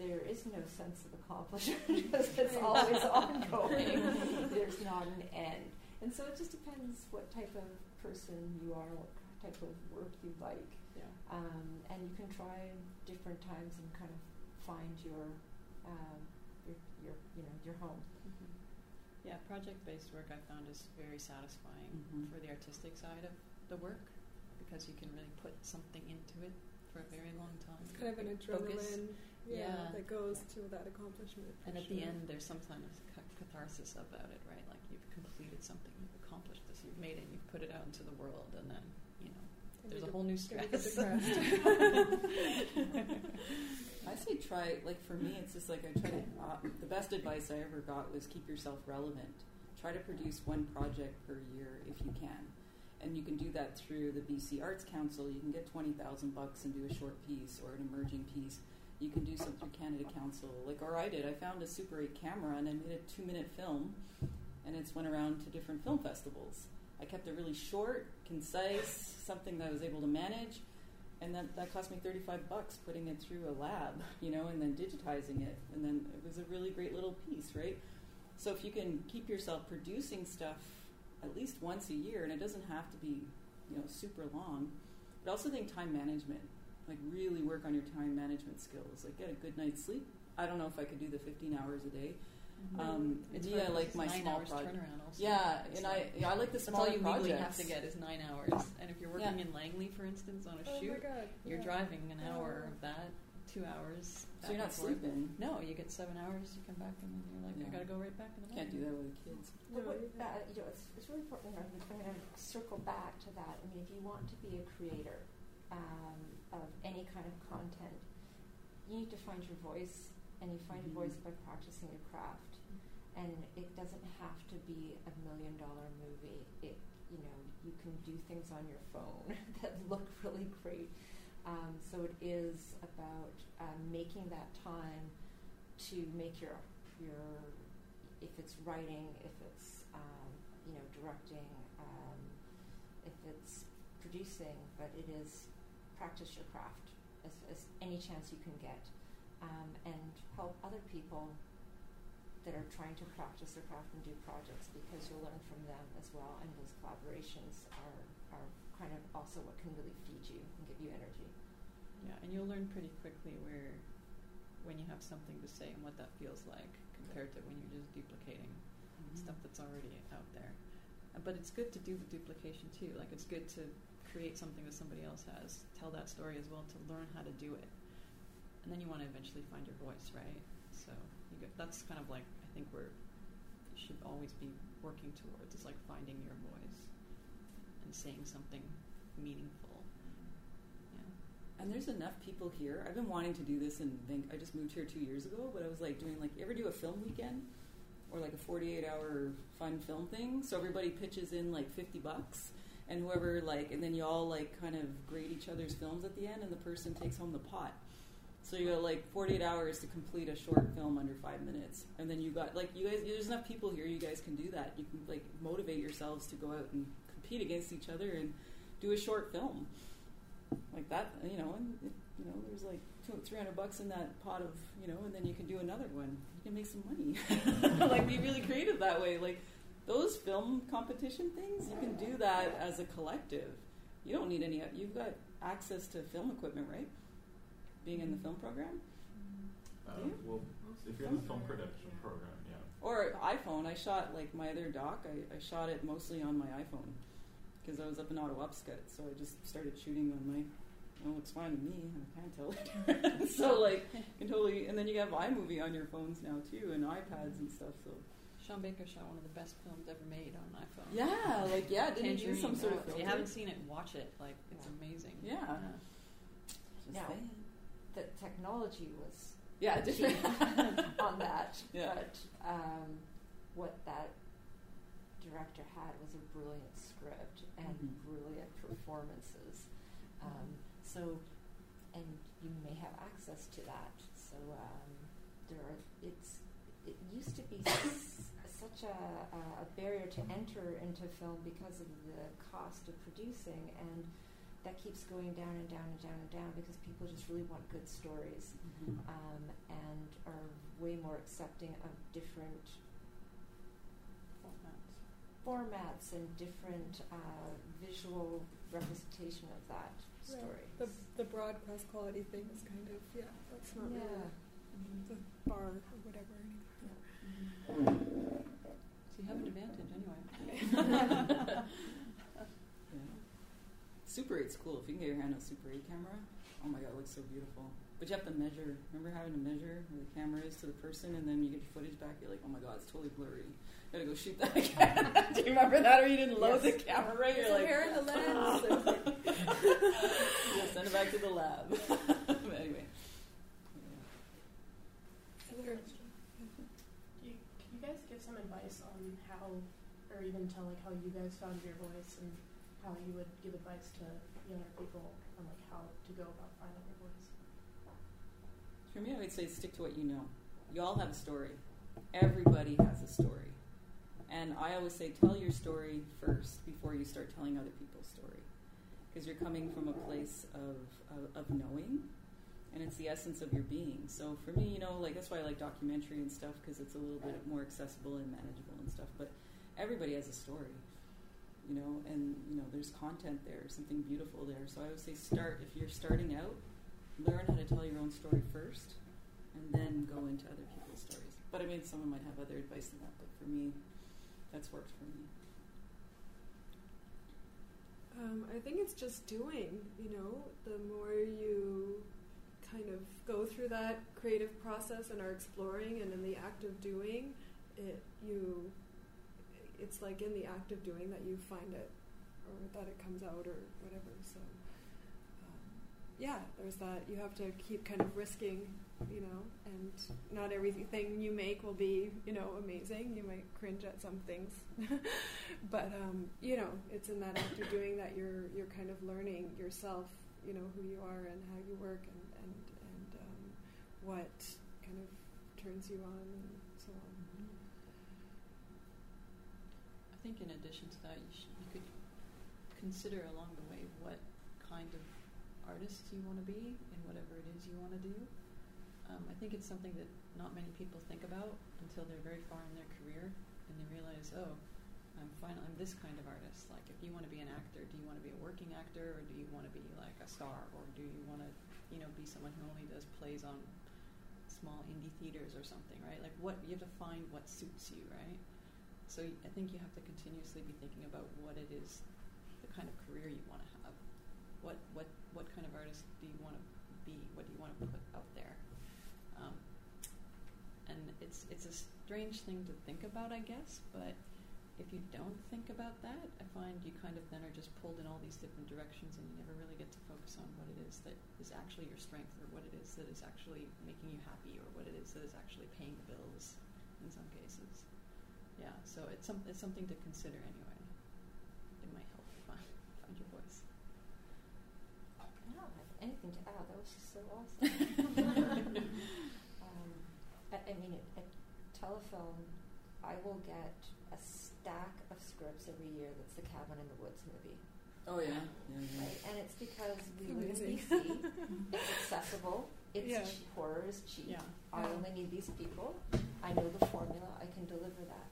there is no sense of accomplishment [LAUGHS] because it's always ongoing. [LAUGHS] There's not an end. And so it just depends what type of person you are, what type of work you like. Yeah. Um, and you can try different times and kind of find your, um, your, your, you know, your home. Yeah, project-based work I found is very satisfying Mhm. for the artistic side of the work because you can really put something into it for a very long time. It's kind of an adrenaline, yeah, Yeah. that goes to that accomplishment. And at the end, there's sometimes ca- catharsis about it, right? Like you've completed something, you've accomplished this, you've made it, you've put it out into the world, and then you know And there's a whole new stress. [LAUGHS] [LAUGHS] I say try, like for me, it's just like I try to, uh, the best advice I ever got was keep yourself relevant. Try to produce one project per year if you can. And you can do that through the BC Arts Council. You can get 20,000 bucks and do a short piece or an emerging piece. You can do something through Canada Council, like or I did. I found a Super 8 camera and I made a two minute film, and it's went around to different film festivals. I kept it really short, concise, something that I was able to manage, and that, that cost me 35 bucks putting it through a lab, [LAUGHS] you know, and then digitizing it. And then it was a really great little piece, right? So if you can keep yourself producing stuff at least once a year, and it doesn't have to be, you know, super long, but also think time management. Like really work on your time management skills. Like get a good night's sleep. I don't know if I could do the 15 hours a day. Um, it's yeah, hard, like it's my nine small hours project. turnaround. Also. Yeah, It's and I like- yeah, I like the That's all you legally have to get is nine hours. And if you're working Yeah. in Langley, for instance, on a Oh shoot, you're yeah. driving an hour of that, two hours. So you're not and sleeping. No, you get seven hours. You come back and then you're like, I gotta go right back in the morning. Can't do that with the kids. But No, what, you uh, you know, it's, it's really important. I'm, I'm going to circle back to that. I mean, if you want to be a creator um, of any kind of content, you need to find your voice, and you find your voice by practicing your craft. And it doesn't have to be a million dollar movie. It, you know, you can do things on your phone [LAUGHS] that look really great. Um, so it is about um, making that time to make your your if it's writing, if it's um, you know directing, um, if it's producing, but it is practice your craft as, as any chance you can get, um, and help other people that are trying to practice their craft and do projects because you'll learn from them as well, and those collaborations are are kind of also what can really feed you and give you energy. Yeah, and you'll learn pretty quickly where when you have something to say and what that feels like compared to when you're just duplicating stuff that's already out there. Uh, But it's good to do the duplication too. Like it's good to create something that somebody else has, tell that story as well, to learn how to do it, and then you want to eventually find your voice, right? So get, that's kind of like I think where you should always be working towards is like finding your voice and saying something meaningful. Yeah. And there's enough people here. I've been wanting to do this in Vancouver. I just moved here two years ago, but I was like doing like, you ever do a film weekend? Or like a 48 hour fun film thing? So everybody pitches in like 50 bucks. And whoever like, and then you all like kind of grade each other's films at the end, and the person takes home the pot. So you got like 48 hours to complete a short film under five minutes, and then you got like you guys. There's enough people here. You guys can do that. You can like motivate yourselves to go out and compete against each other and do a short film like that. You know, and it, you know, there's like two, 300 bucks in that pot of you know, and then you can do another one. You can make some money. [LAUGHS] like be really creative that way. Like those film competition things, you can do that as a collective. You don't need any. You've got access to film equipment, right? Being in the film program. Uh, Yeah. well, if you're in the film production program, yeah. Or iPhone. I shot like my other doc. I, I shot it mostly on my iPhone because I was up in Attawapiskat, so I just started shooting on my. Well, it looks fine to me. I can't tell it. [LAUGHS] so like, you can totally. And then you have iMovie on your phones now too, and iPads and stuff. So Sean Baker shot one of the best films ever made on iPhone. yeah, like yeah, didn't you do some Tangerine. sort of If you haven't seen it, watch it. Like it's amazing. Yeah. Just Now, saying. The technology was Yeah, different. [LAUGHS] on that, Yeah. but um, what that director had was a brilliant script and Mhm. brilliant performances. Um, so, and you may have access to that. So um, there are. It's. It used to be s- such a, a barrier to enter into film because of the cost of producing and. That keeps going down and down and down and down because people just really want good stories Mhm. um, and are way more accepting of different formats and different uh, visual representation of that Right. story. The, the broadcast quality thing is kind of, yeah, that's not yeah. really the bar or whatever anymore. So you have an advantage anyway. [LAUGHS] [LAUGHS] Yeah. Super 8's cool. If you can get your hand on a Super 8 camera, oh my god, it looks so beautiful. But you have to measure. Remember having to measure where the camera is to the person, and then you get your footage back. You're like, oh my god, it's totally blurry. You Gotta go shoot that [LAUGHS] again. [LAUGHS] Do you remember that, or you didn't load the camera right? You're a like, hair in the lens. There's like- yeah, send it back to the lab. [LAUGHS] but anyway. Other- Do you, can you guys give some advice on how, or even tell like how you guys found your voice and how you would give advice to younger people on like how to go about finding your voice? For me, I would say stick to what you know. You all have a story. Everybody has a story. And I always say tell your story first before you start telling other people's story. Because you're coming from a place of, of, of knowing, and it's the essence of your being. So for me, you know, like that's why I like documentary and stuff, because it's a little bit more accessible and manageable and stuff. But everybody has a story, you know, and, you know, there's content there, something beautiful there. So I would say start, if you're starting out, learn how to tell your own story first and then go into other people's stories. But I mean, someone might have other advice than that, but for me, that's worked for me. Um, I think it's just doing, you know, the more you kind of go through that creative process and are exploring and in the act of doing, it you it's like in the act of doing that you find it or that it comes out or whatever. So um, yeah, there's that you have to keep kind of risking, you know, and not everything you make will be, you know, amazing. You might cringe at some things. [LAUGHS] but um, you know, it's in that act of doing that you're you're kind of learning yourself, you know, who you are and how you work and and and um, what kind of turns you on and so on. I think in addition to that, you, you could consider along the way what kind of artist you want to be in whatever it is you want to do. Um, I think it's something that not many people think about until they're very far in their career and they realize, oh, I'm fine. I'm this kind of artist. Like, if you want to be an actor, do you want to be a working actor, or do you want to be like a star, or do you want to, you know, be someone who only does plays on small indie theaters or something, right? Like what you have to find what suits you, right? So I think you have to continuously be thinking about what it is, the kind of career you want to have. What what what kind of artist do you want to be? What do you want to put out there? Um, and it's it's a strange thing to think about, I guess, but if you don't think about that, I find you kind of then are just pulled in all these different directions and you never really get to focus on what it is that is actually your strength or what it is that is actually making you happy or what it is that is actually paying the bills in some cases. Yeah, so it's, some, it's something to consider anyway. It might help you find, find your voice. I don't have anything to add. That was just so awesome. [LAUGHS] [LAUGHS] um, I, I mean, at, at Telefilm, I will get a stack of scripts every year that's the Cabin in the Woods movie. Oh yeah. yeah, yeah. Right? And it's because we Amazing. live in BC. [LAUGHS] it's accessible. It's Yeah. cheap. horror is cheap. Yeah. I only need these people. I know the formula. I can deliver that.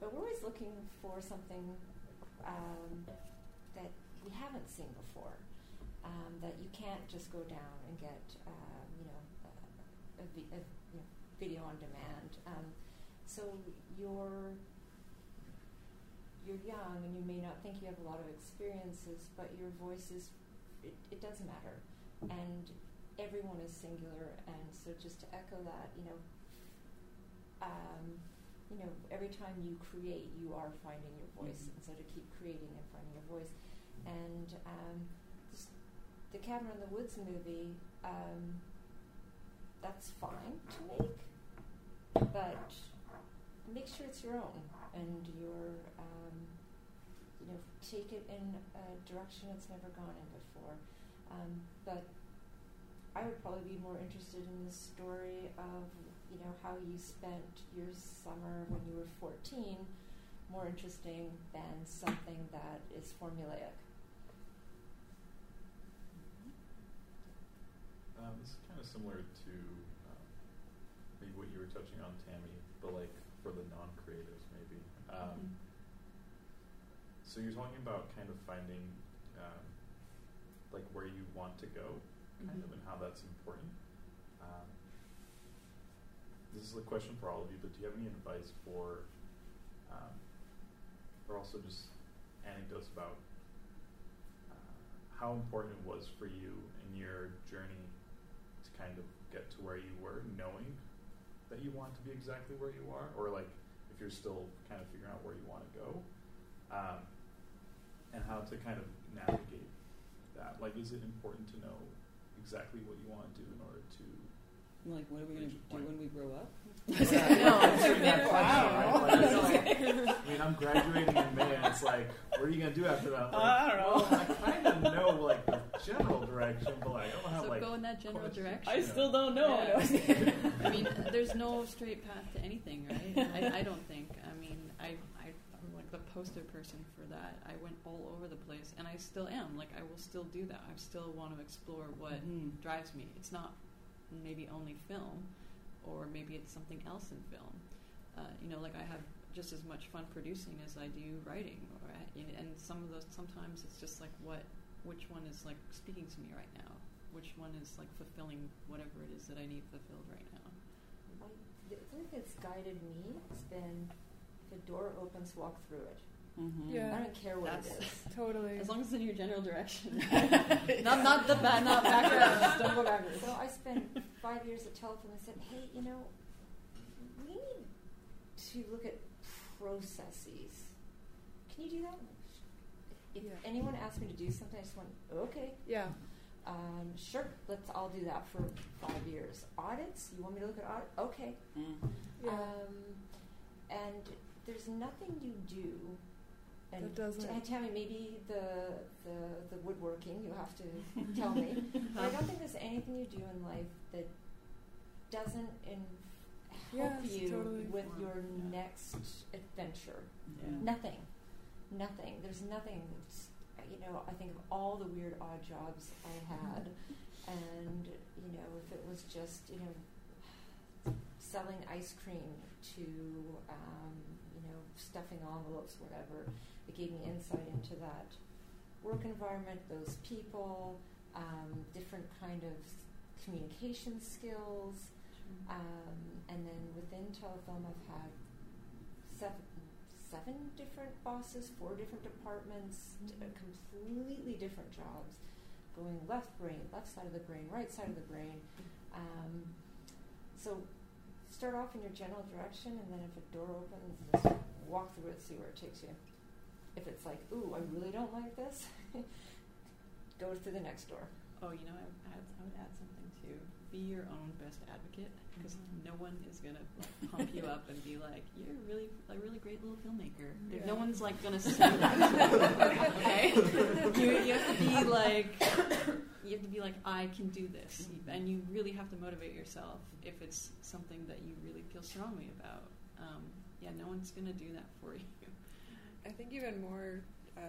But we're always looking for something um, that we haven't seen before. Um, that you can't just go down and get, um, you know, a, a, a you know, video on demand. Um, so you're you're young and you may not think you have a lot of experiences, but your voice is it, it does matter, and everyone is singular. And so just to echo that, you know, um, you know, every time you create, you are finding your voice, Mhm. and so to keep creating and finding your voice, and um, this, the Cabin in the Woods movie, um, that's fine to make, but make sure it's your own and you're, um, you know, take it in a direction it's never gone in before. Um, but I would probably be more interested in the story of, you know, how you spent your summer when you were 14, more interesting than something that is formulaic. Um, this is kind of similar to um, maybe what you were touching on, Tammy, but like for the non-creatives, maybe. Um, Mhm. So you're talking about kind of finding um, like where you want to go, kind Mhm. of, and how that's important. Um, this is a question for all of you, but do you have any advice for, um, or also just anecdotes about uh, how important it was for you in your journey to kind of get to where you were, knowing that you want to be exactly where you are, or like if you're still kind of figuring out where you want to go, um, and how to kind of navigate that. Like, is it important to know exactly what you want to do in order to? Like, what are we going to do when we grow up? [LAUGHS] No, I'm Wow. question, right? Like, it's like- I mean, I'm [LAUGHS] graduating in May, and it's like, what are you gonna do after that? Like, I don't know. Well, I kind of know like the general direction, but like, I don't know how So like. go in that general direction. I still don't know. Yeah. [LAUGHS] I mean, there's no straight path to anything, right? I, I don't think. I mean, I, I, I'm like the poster person for that. I went all over the place, and I still am. Like, I will still do that. I still want to explore what Mhm. drives me. It's not maybe only film, or maybe it's something else in film. Uh, you know, like I have just as much fun producing as I do writing, or and some of those sometimes it's just like what, which one is like speaking to me right now, which one is like fulfilling whatever it is that I need fulfilled right now. I, thing that's guided me It's been the door opens, walk through it. Mhm. Yeah. I don't care what That's- it is. [LAUGHS] Totally. As long as it's in your general direction, [LAUGHS] not not the ba- not backwards. [LAUGHS] Don't go backwards. So I spent five years at Telefilm and said, hey, you know, we need to look at processes. Can you do that? If Yeah. anyone asked me to do something, I just went, okay, yeah. um, sure, let's all do that for five years. Audits? You want me to look at audit? Okay. Mm. Yeah. Um, and there's nothing you do. And t- tell me, maybe the, the the woodworking you have to [LAUGHS] tell me. [LAUGHS] But I don't think there's anything you do in life that doesn't in, help Yes, you totally. with your Yeah. next adventure. Yeah. Nothing, nothing. There's nothing. You know, I think of all the weird odd jobs I had, [LAUGHS] and you know, if it was just you know selling ice cream to um, you know stuffing envelopes, whatever, it gave me insight into that work environment, those people, um, different kind of communication skills. Um, and then within telefilm, I've had seven, seven different bosses, four different departments, d- uh, completely different jobs, going left brain, left side of the brain, right side of the brain. Um, so start off in your general direction, and then if a door opens, just walk through it, see where it takes you. If it's like, ooh, I really don't like this, [LAUGHS] go to the next door. Oh, you know, I, would add, I would add something too. Be your own best advocate, because no one is gonna like, pump you up and be like, "You're really a really great little filmmaker." If No one's like gonna say that. okay, you, you have to be like, you have to be like, "I can do this," and you really have to motivate yourself if it's something that you really feel strongly about. Um, yeah, no one's gonna do that for you. I think even more, uh,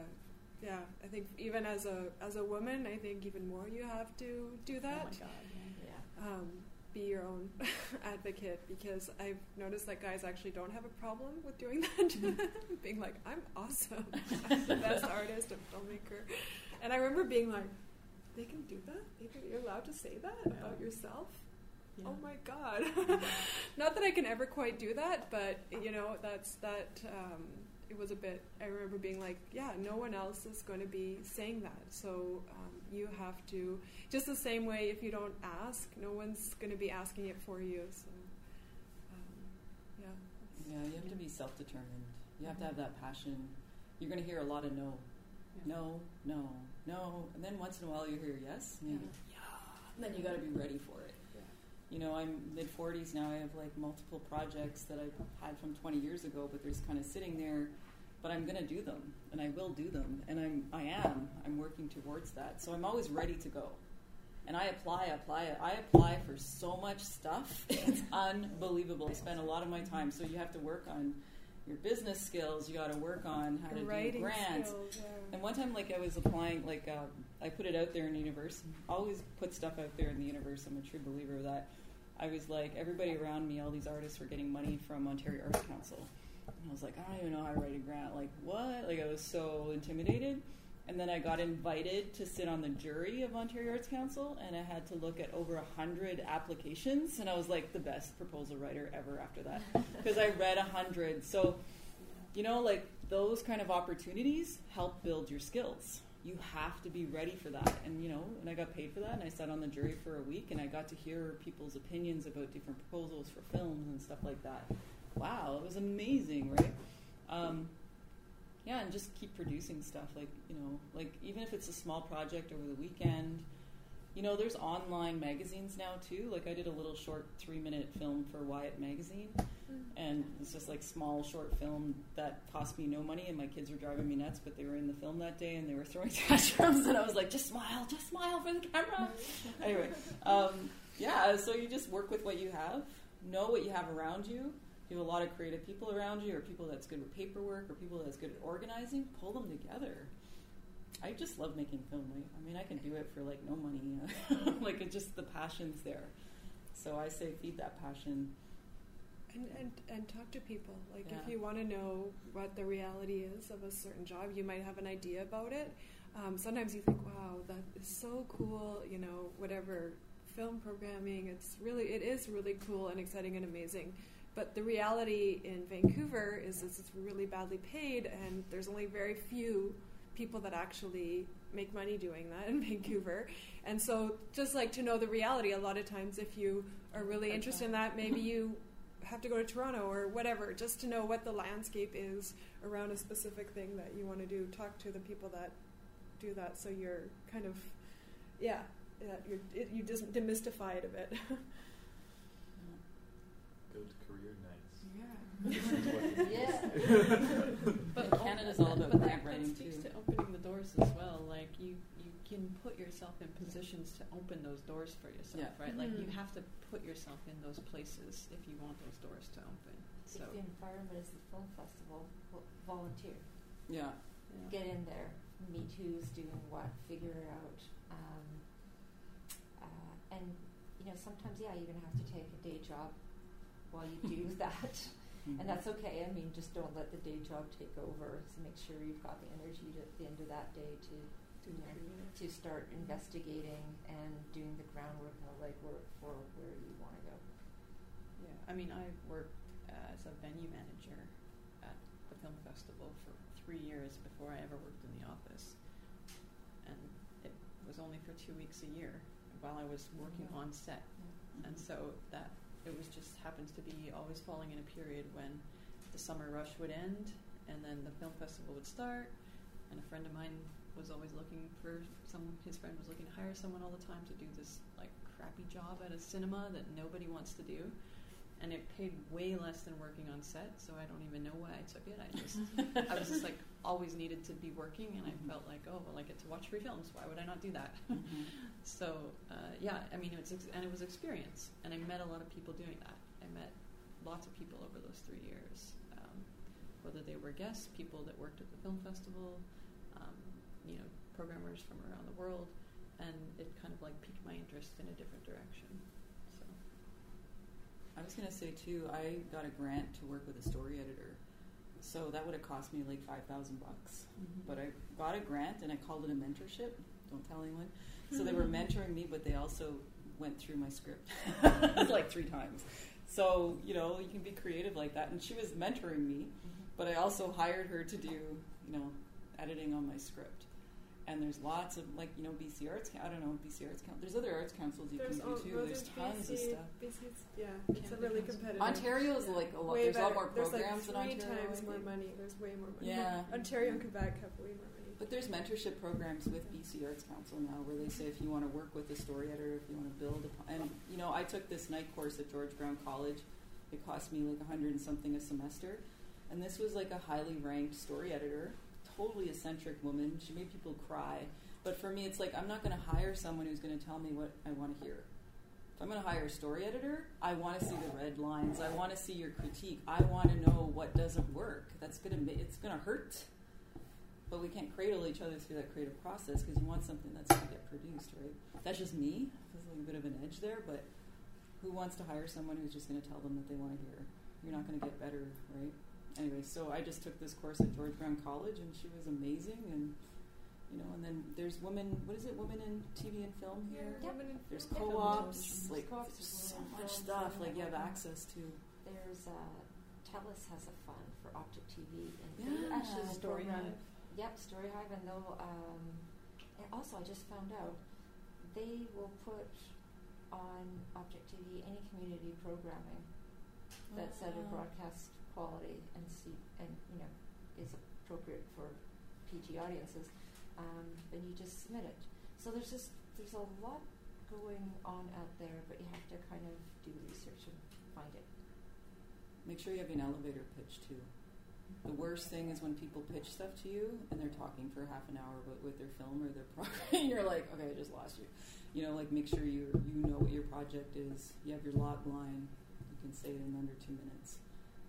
yeah. I think even as a as a woman, I think even more you have to do that. Oh my god. Yeah. um, be your own [LAUGHS] advocate because I've noticed that guys actually don't have a problem with doing [LAUGHS] that. [LAUGHS] being like, I'm awesome. I'm the best artist and filmmaker. And I remember being like, they can do that? They can, you're allowed to say that about yourself? Yeah. Oh my god. Not that I can ever quite do that, but you know, that's that um, it was a bit I remember being like, yeah, no one else is going to be saying that. So um, you have to just the same way if you don't ask, no one's going to be asking it for you. So um, yeah. Yeah, you have to be self determined. You have to have that passion. You're going to hear a lot of no, no, no, no, and then once in a while you hear yes, you go, yeah. and then you got to be ready for it. You know, I'm mid 40s now. I have like multiple projects that I've had from 20 years ago, but there's kind of sitting there. But I'm going to do them, and I will do them, and I'm I am I'm working towards that. So I'm always ready to go, and I apply, apply, I apply for so much stuff. [LAUGHS] It's unbelievable. I spend a lot of my time. So you have to work on your business skills. You got to work on how to do grants. skills. Yeah. And one time, like I was applying, like uh, I put it out there in the universe. Always put stuff out there in the universe. I'm a true believer of that. I was like, everybody around me, all these artists were getting money from Ontario Arts Council. And I was like, I don't even know how to write a grant. Like, what? Like, I was so intimidated. And then I got invited to sit on the jury of Ontario Arts Council, and I had to look at over a hundred applications, and I was like the best proposal writer ever after that [LAUGHS] because I read a hundred. So, you know, like those kind of opportunities help build your skills. You have to be ready for that, and you know, and I got paid for that, and I sat on the jury for a week, and I got to hear people's opinions about different proposals for films and stuff like that. Wow, it was amazing, right? Um, yeah, and just keep producing stuff. Like you know, like even if it's a small project over the weekend. You know, there's online magazines now too. Like I did a little short three-minute film for Wyatt magazine, and it's just like small short film that cost me no money, and my kids were driving me nuts. But they were in the film that day, and they were throwing [LAUGHS] tantrums, and I was like, "Just smile, just smile for the camera." [LAUGHS] anyway, um, yeah. So you just work with what you have, know what you have around you. If you have a lot of creative people around you, or people that's good with paperwork, or people that's good at organizing, pull them together. I just love making film. Like, I mean, I can do it for like no money. [LAUGHS] like, it's just the passion's there. So I say, feed that passion. And, and, and talk to people. Like, Yeah. if you want to know what the reality is of a certain job, you might have an idea about it. Um, sometimes you think, wow, that is so cool, you know, whatever, film programming, it's really, it is really cool and exciting and amazing. But the reality in Vancouver is, is it's really badly paid, and there's only very few people that actually make money doing that in [LAUGHS] Vancouver. And so, just like to know the reality, a lot of times, if you are really Part-time. interested in that, maybe [LAUGHS] you have to go to Toronto or whatever, just to know what the landscape is around a specific thing that you want to do. Talk to the people that do that, so you're kind of, yeah, yeah you're, it, you just demystify it a [LAUGHS] bit. Go to career nights. Yeah. Yeah. But Canada's all about but that, writing, that speaks too. To doors as well. Like you, you can put yourself in positions to open those doors for yourself, Yeah. right? Like you Mhm. have to put yourself in those places if you want those doors to open. So If the environment is the film festival, volunteer. Yeah. yeah. Get in there, meet who's doing what, figure it out. Um, uh, and, you know, sometimes, yeah, you're going to have to take a day job while you do [LAUGHS] that. Mhm. And that's okay. I mean, just don't let the day job take over. So make sure you've got the energy to, at the end of that day to know, to start investigating and doing the groundwork and the legwork for where you want to go. Yeah, I mean, I worked as a venue manager at the film festival for three years before I ever worked in the office, and it was only for two weeks a year while I was working Mhm. on set, and so that it was just happens to be always falling in a period when the summer rush would end, and then the film festival would start, and a friend of mine was always looking for some. His friend was looking to hire someone all the time to do this like crappy job at a cinema that nobody wants to do, and it paid way less than working on set. So I don't even know why I took it. I just I was just like always needed to be working, and I felt like oh well I get to watch free films. Why would I not do that? [LAUGHS] Mhm. So uh, yeah, I mean, it's ex- and it was experience, and I met a lot of people doing that. I met lots of people over those three years, um, whether they were guests, people that worked at the film festival, um, you know, programmers from around the world, and it kind of like piqued my interest in a different direction. So I was gonna say too. I got a grant to work with a story editor, so that would have cost me like five thousand bucks. Mm-hmm. But I got a grant and I called it a mentorship. Don't tell anyone. So they were mm-hmm. mentoring me, but they also went through my script [LAUGHS] like three times. So you know you can be creative like that. And she was mentoring me, mm-hmm. but I also hired her to do you know editing on my script. And there's lots of like you know BC Arts. I don't know BC Arts Council. There's other arts councils you There's can all, do too. well, There's there's tons BC, of stuff. BC's, yeah, it's a Canada really competitive. Ontario is like a lot. way There's a lot better. more There's programs like in three Ontario. times I more money. There's way more money. Yeah. [LAUGHS] Ontario and Quebec have way more money. But there's mentorship programs with BC Arts Council now where they say if you want to work with a story editor, if you want to build upon, and you know, I took this night course at George Brown College. It cost me like a hundred and something a semester, and this was like a highly ranked story editor, totally eccentric woman. She made people cry. But for me, it's like I'm not going to hire someone who's going to tell me what I want to hear. If I'm going to hire a story editor, I want to see the red lines. I want to see your critique. I want to know what doesn't work. That's going to it's going to hurt but we can't cradle each other through that creative process because you want something that's going to get produced, right? That's just me. There's a bit of an edge there, but who wants to hire someone who's just going to tell them what they want to hear? You're not going to get better, right? Anyway, so I just took this course at George Brown College, and she was amazing, and you know, and then there's women. What is it? Women in TV and film here. Women in There's co-ops, like Co-ops, there's so much stuff. Like you have access to. There's uh, Telus has a fund for Optik TV, and Yeah. actually Story Hive. Yep, Story Hive, and they'll. Um, and also, I just found out they will put on Optik TV any community programming that's at a Oh. broadcast quality and see and you know is appropriate for PG audiences. Um, then you just submit it. So there's just there's a lot going on out there, but you have to kind of do research and find it. Make sure you have an elevator pitch too. The worst thing is when people pitch stuff to you and they're talking for half an hour about with their film or their [LAUGHS] project. and you're like, okay, I just lost you. You know, like make sure you you know what your project is. You have your log line. You can say it in under two minutes.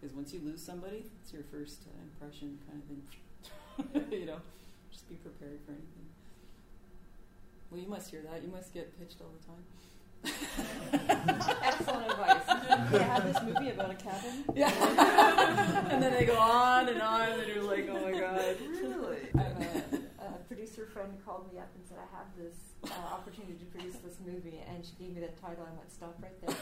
Because once you lose somebody, it's your first uh, impression kind of thing. [LAUGHS] you know, just be prepared for anything. Well, you must hear that. You must get pitched all the time. Excellent [LAUGHS] advice. They have this movie about a cabin. Yeah. [LAUGHS] and then they go on and on, and you're like, oh my god. Really? I have a, a producer friend called me up and said, I have this uh, opportunity to produce this movie, and she gave me the title. I went, stop right there.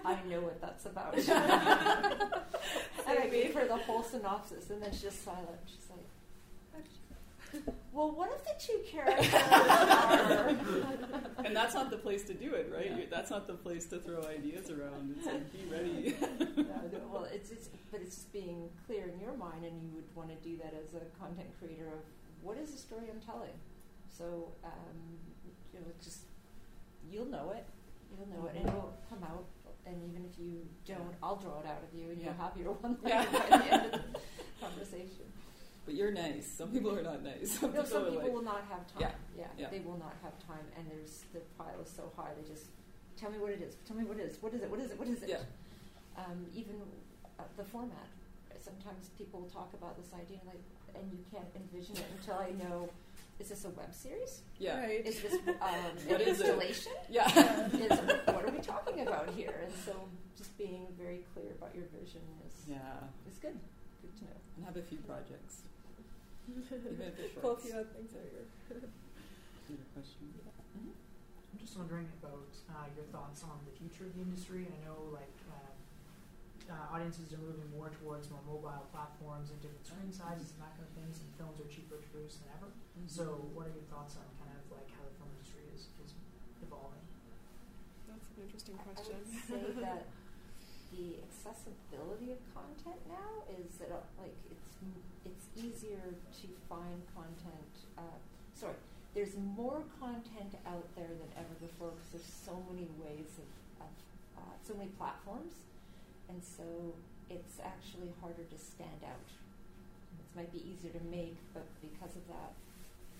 [LAUGHS] I know what that's about. [LAUGHS] and I gave her the whole synopsis, and then she's just silent. She's like, well, what if the two characters are? And that's not the place to do it, right? Yeah. That's not the place to throw ideas around. It's like, be ready. No, no, well, it's, it's but it's just being clear in your mind, and you would want to do that as a content creator of what is the story I'm telling. So um, you know, just you'll know it, you'll know it, and it'll come out. And even if you don't, I'll draw it out of you, and Yeah. you'll have your [LAUGHS] one Yeah. line by the end of the [LAUGHS] conversation. But you're nice. Some people are not nice. Some No, people some people like, will not have time. Yeah, yeah. they will not have time, and there's the pile is so high. They just tell me what it is. Tell me what it is. What is it? What is it? What is it? Yeah. Um, even uh, the format. Sometimes people talk about this idea like, and you can't envision it until I know. Is this a web series? yeah. Right. Is this um, [LAUGHS] What an is it? installation? Yeah. is, what are we talking about here? And so, just being very clear about your vision is yeah. is good. Good to know. And have a few projects. [LAUGHS] Even if they're Pull a few other things out of your. You have a [LAUGHS] question? I'm just wondering about uh, your thoughts on the future of the industry. I know, like, uh, audiences are moving more towards more mobile platforms and different screen sizes and that kind of things, and films are cheaper to produce than ever. Mm-hmm. So, what are your thoughts on kind of like how the film industry is, is evolving? That's an interesting question. I question. would say [LAUGHS] that the accessibility of content now is that uh, like it's it's easier to find content. Uh, sorry, there's more content out there than ever before because there's so many ways of, of uh, so many platforms, and so it's actually harder to stand out. It might be easier to make, but because of that,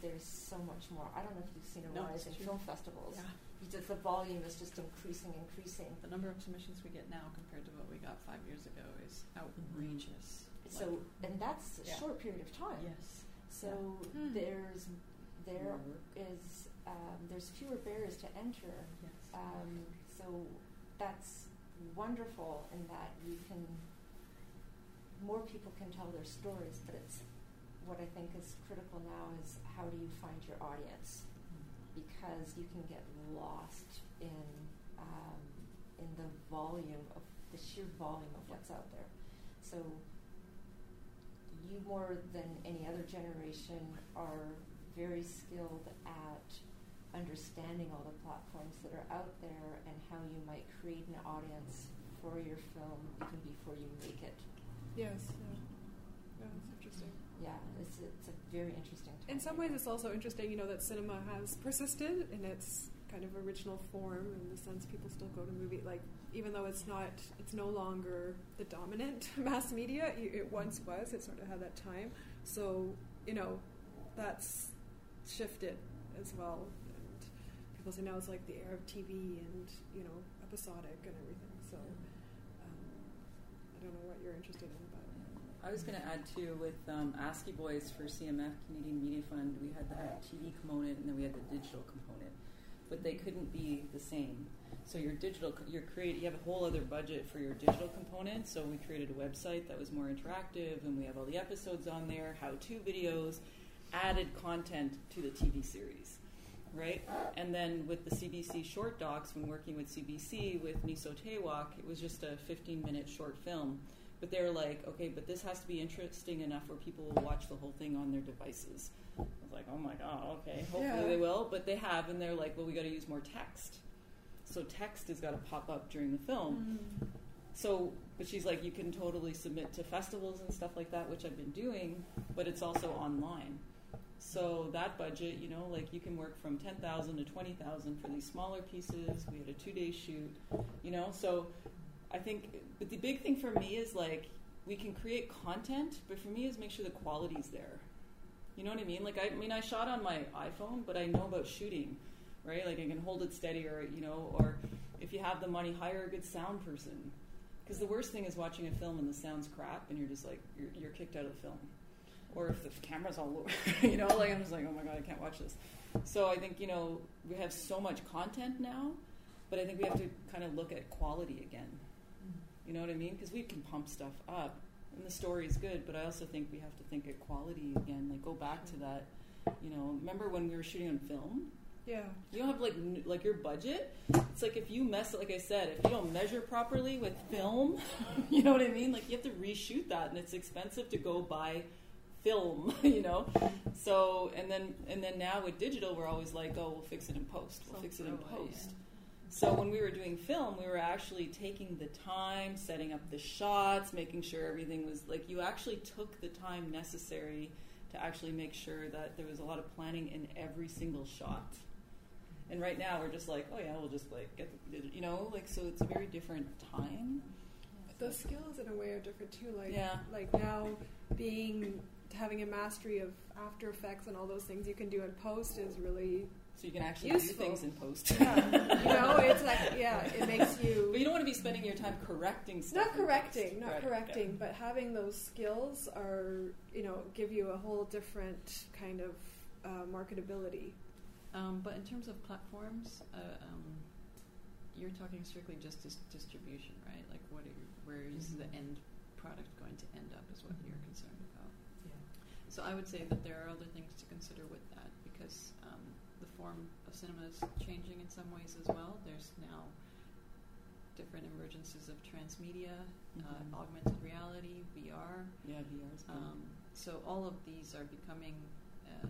there's so much more. I don't know if you've seen a No, rise in true. film festivals. Yeah. Because the volume is just increasing, increasing. The number of submissions we get now compared to what we got five years ago is outrageous. So, and that's a Yeah. short period of time. yes. So Hmm. there's there More work. is um, there's fewer barriers to enter. Yes. Um, so that's wonderful in that you can more people can tell their stories, but it's what I think is critical now is how do you find your audience because you can get lost in um, in the volume of the sheer volume of what's out there. So you more than any other generation are very skilled at understanding all the platforms that are out there and how you might create an audience for your film even before you make it. yes. Yeah. Yeah, that's interesting. Yeah, it's it's a very interesting time. In some ways, it's also interesting, you know, that cinema has persisted in its kind of original form in the sense people still go to movie like even though it's not it's no longer the dominant [LAUGHS] mass media it once was it sort of had that time so you know that's shifted as well people say now it's like the era of tv and you know episodic and everything so um, i don't know what you're interested in but I was going to add too with um, AskiBOYZ for CMF Canadian Media Fund, we had that TV component and then we had the digital component, but they couldn't be the same. So your digital, you're create, you have a whole other budget for your digital component. So we created a website that was more interactive, and we have all the episodes on there, how-to videos, added content to the TV series, right? And then with the CBC short docs, when working with CBC with Niso Tewak, it was just a 15-minute short film. But they're like, okay, but this has to be interesting enough where people will watch the whole thing on their devices. I was like, oh my god, okay, hopefully Yeah. they will. But they have, and they're like, well, we got to use more text. So text has got to pop up during the film. Mm. So, but she's like, you can totally submit to festivals and stuff like that, which I've been doing, but it's also online. So that budget, you know, like you can work from ten thousand to twenty thousand for these smaller pieces. We had a two-day shoot, you know. So I think, but the big thing for me is like we can create content, but for me is make sure the quality's there. You know what I mean? Like I, I mean, I shot on my iPhone, but I know about shooting, right? Like I can hold it steady, or you know, or if you have the money, hire a good sound person. Because the worst thing is watching a film and the sound's crap, and you're just like you're, you're kicked out of the film. Or if the camera's all over, [LAUGHS] you know, like I'm just like, oh my god, I can't watch this. So I think you know we have so much content now, but I think we have to kind of look at quality again. You know what I mean? Because we can pump stuff up, and the story is good, but I also think we have to think at quality again. Like go back to that. You know, remember when we were shooting on film? yeah You don't have like n- like your budget. It's like if you mess, like I said, if you don't measure properly with film, [LAUGHS] you know what I mean. Like you have to reshoot that, and it's expensive to go buy film. [LAUGHS] You know, so and then and then now with digital, we're always like, oh, we'll fix it in post. We'll fix it in Throw away, post. So when we were doing film, we were actually taking the time, setting up the shots, making sure everything was like you actually took the time necessary to actually make sure that there was a lot of planning in every single shot. And right now we're just like, oh yeah, we'll just like get the, you know, like so it's a very different time. the skills in a way are different too like Yeah. like now being having a mastery of after effects and all those things you can do in post is really So you can actually Useful. do things in post. yeah you know it's like yeah it makes you But you don't want to be spending your time correcting stuff. not correcting post. not Right, correcting but having those skills are you know give you a whole different kind of uh, marketability Um, but in terms of platforms, uh, um, you're talking strictly just dis- distribution, right? Like, what are you, where is the Mhm. end product going to end up? Is what you're concerned about. Yeah. So I would say that there are other things to consider with that because um, the form of cinema is changing in some ways as well. There's now different emergences of transmedia, Mhm. uh, augmented reality, VR. Yeah, VR is. Um, so all of these are becoming uh,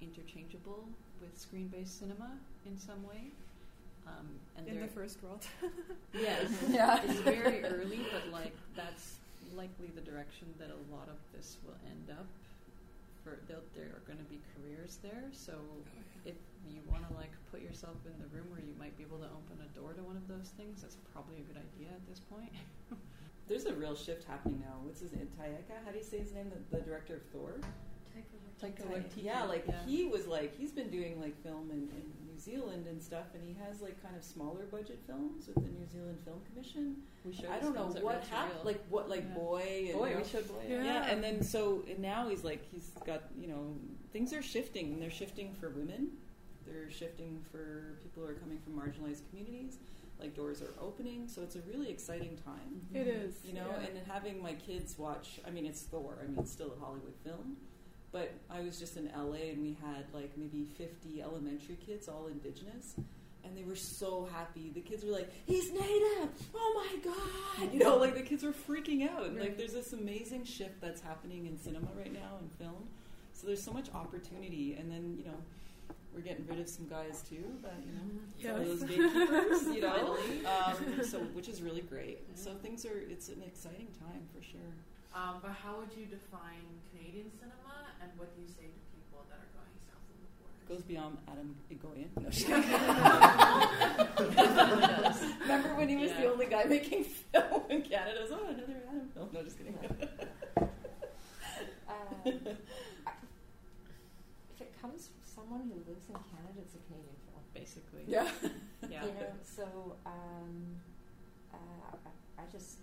interchangeable with screen-based cinema in some way. Um, and in the first world. [LAUGHS] Yes, Yeah. it's very early, but like that's likely the direction that a lot of this will end up. For there are going to be careers there, so oh, if you want to like put yourself in the room where you might be able to open a door to one of those things, that's probably a good idea at this point. [LAUGHS] There's a real shift happening now. What's his name? Taika? How do you say his name? The, the director of Thor? Taika Waititi, Yeah, like yeah. he was like he's been doing like film and, in New Zealand and stuff, and he has like kind of smaller budget films with the New Zealand Film Commission. We showed I don't know what happened, like what, like Yeah. Boy, and Boy, you know, we showed Boy. Yeah. yeah, and then so and now he's like he's got you know things are shifting, and they're shifting for women, they're shifting for people who are coming from marginalized communities. Like doors are opening, so it's a really exciting time. It mm-hmm. is, you know. yeah. And having my kids watch, I mean, it's Thor. I mean, it's still a Hollywood film, but I was just in LA and we had like maybe 50 elementary kids, all indigenous. And they were so happy. The kids were like, "He's native! Oh my god!" You know, like the kids were freaking out. Like, there's this amazing shift that's happening in cinema right now and film. So there's so much opportunity. And then you know, we're getting rid of some guys too. but you know, some of those gatekeepers. You know, [LAUGHS] um, so which is really great. So things are. It's an exciting time for sure. Um, but how would you define Canadian cinema, and what do you say to people that are going south of the border? goes beyond Atom Egoyan. No. [LAUGHS] [LAUGHS] Remember when he was the only guy making film in Canada? Oh, another Adam film. No, just kidding. Um, [LAUGHS] if it comes from someone who lives in Canada, it's a Canadian film. basically. Yeah. Yeah. You know, so um, uh, I, I just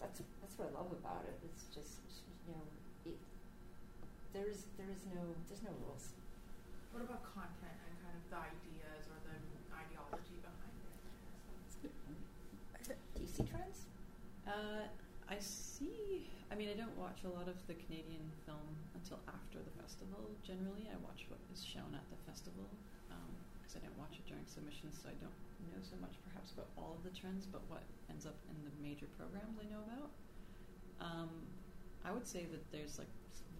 that's that's what I love about it. It's just you know, it, there's there's no there's no rules. What about content and kind of the ideas or the ideology behind it? Do you see trends? Uh, I see. I mean, I don't watch a lot of the Canadian film until after the festival. Generally, I watch what is shown at the festival because I didn't watch it during submissions, so I don't know so much perhaps about all of the trends, but what ends up in the major programs I know about. Um, I would say that there's like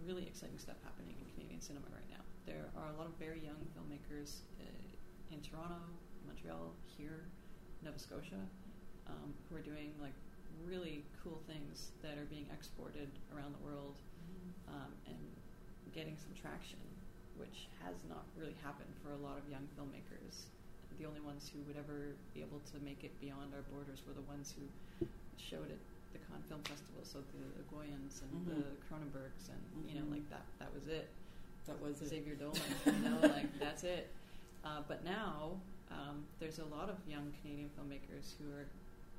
really exciting stuff happening in Canadian cinema right now. There are a lot of very young filmmakers uh, in Toronto, Montreal, here, Nova Scotia, um, who are doing like really cool things that are being exported around the world um, and getting some traction, which has not really happened for a lot of young filmmakers. The only ones who would ever be able to make it beyond our borders were the ones who showed at the Cannes Film Festival, so the, the Egoyans and the Mhm. Cronenbergs, and you know, Mhm. like that. That was it. That was it. Xavier Dolan, [LAUGHS] you know, like that's it. Uh, but now um, there's a lot of young Canadian filmmakers who are,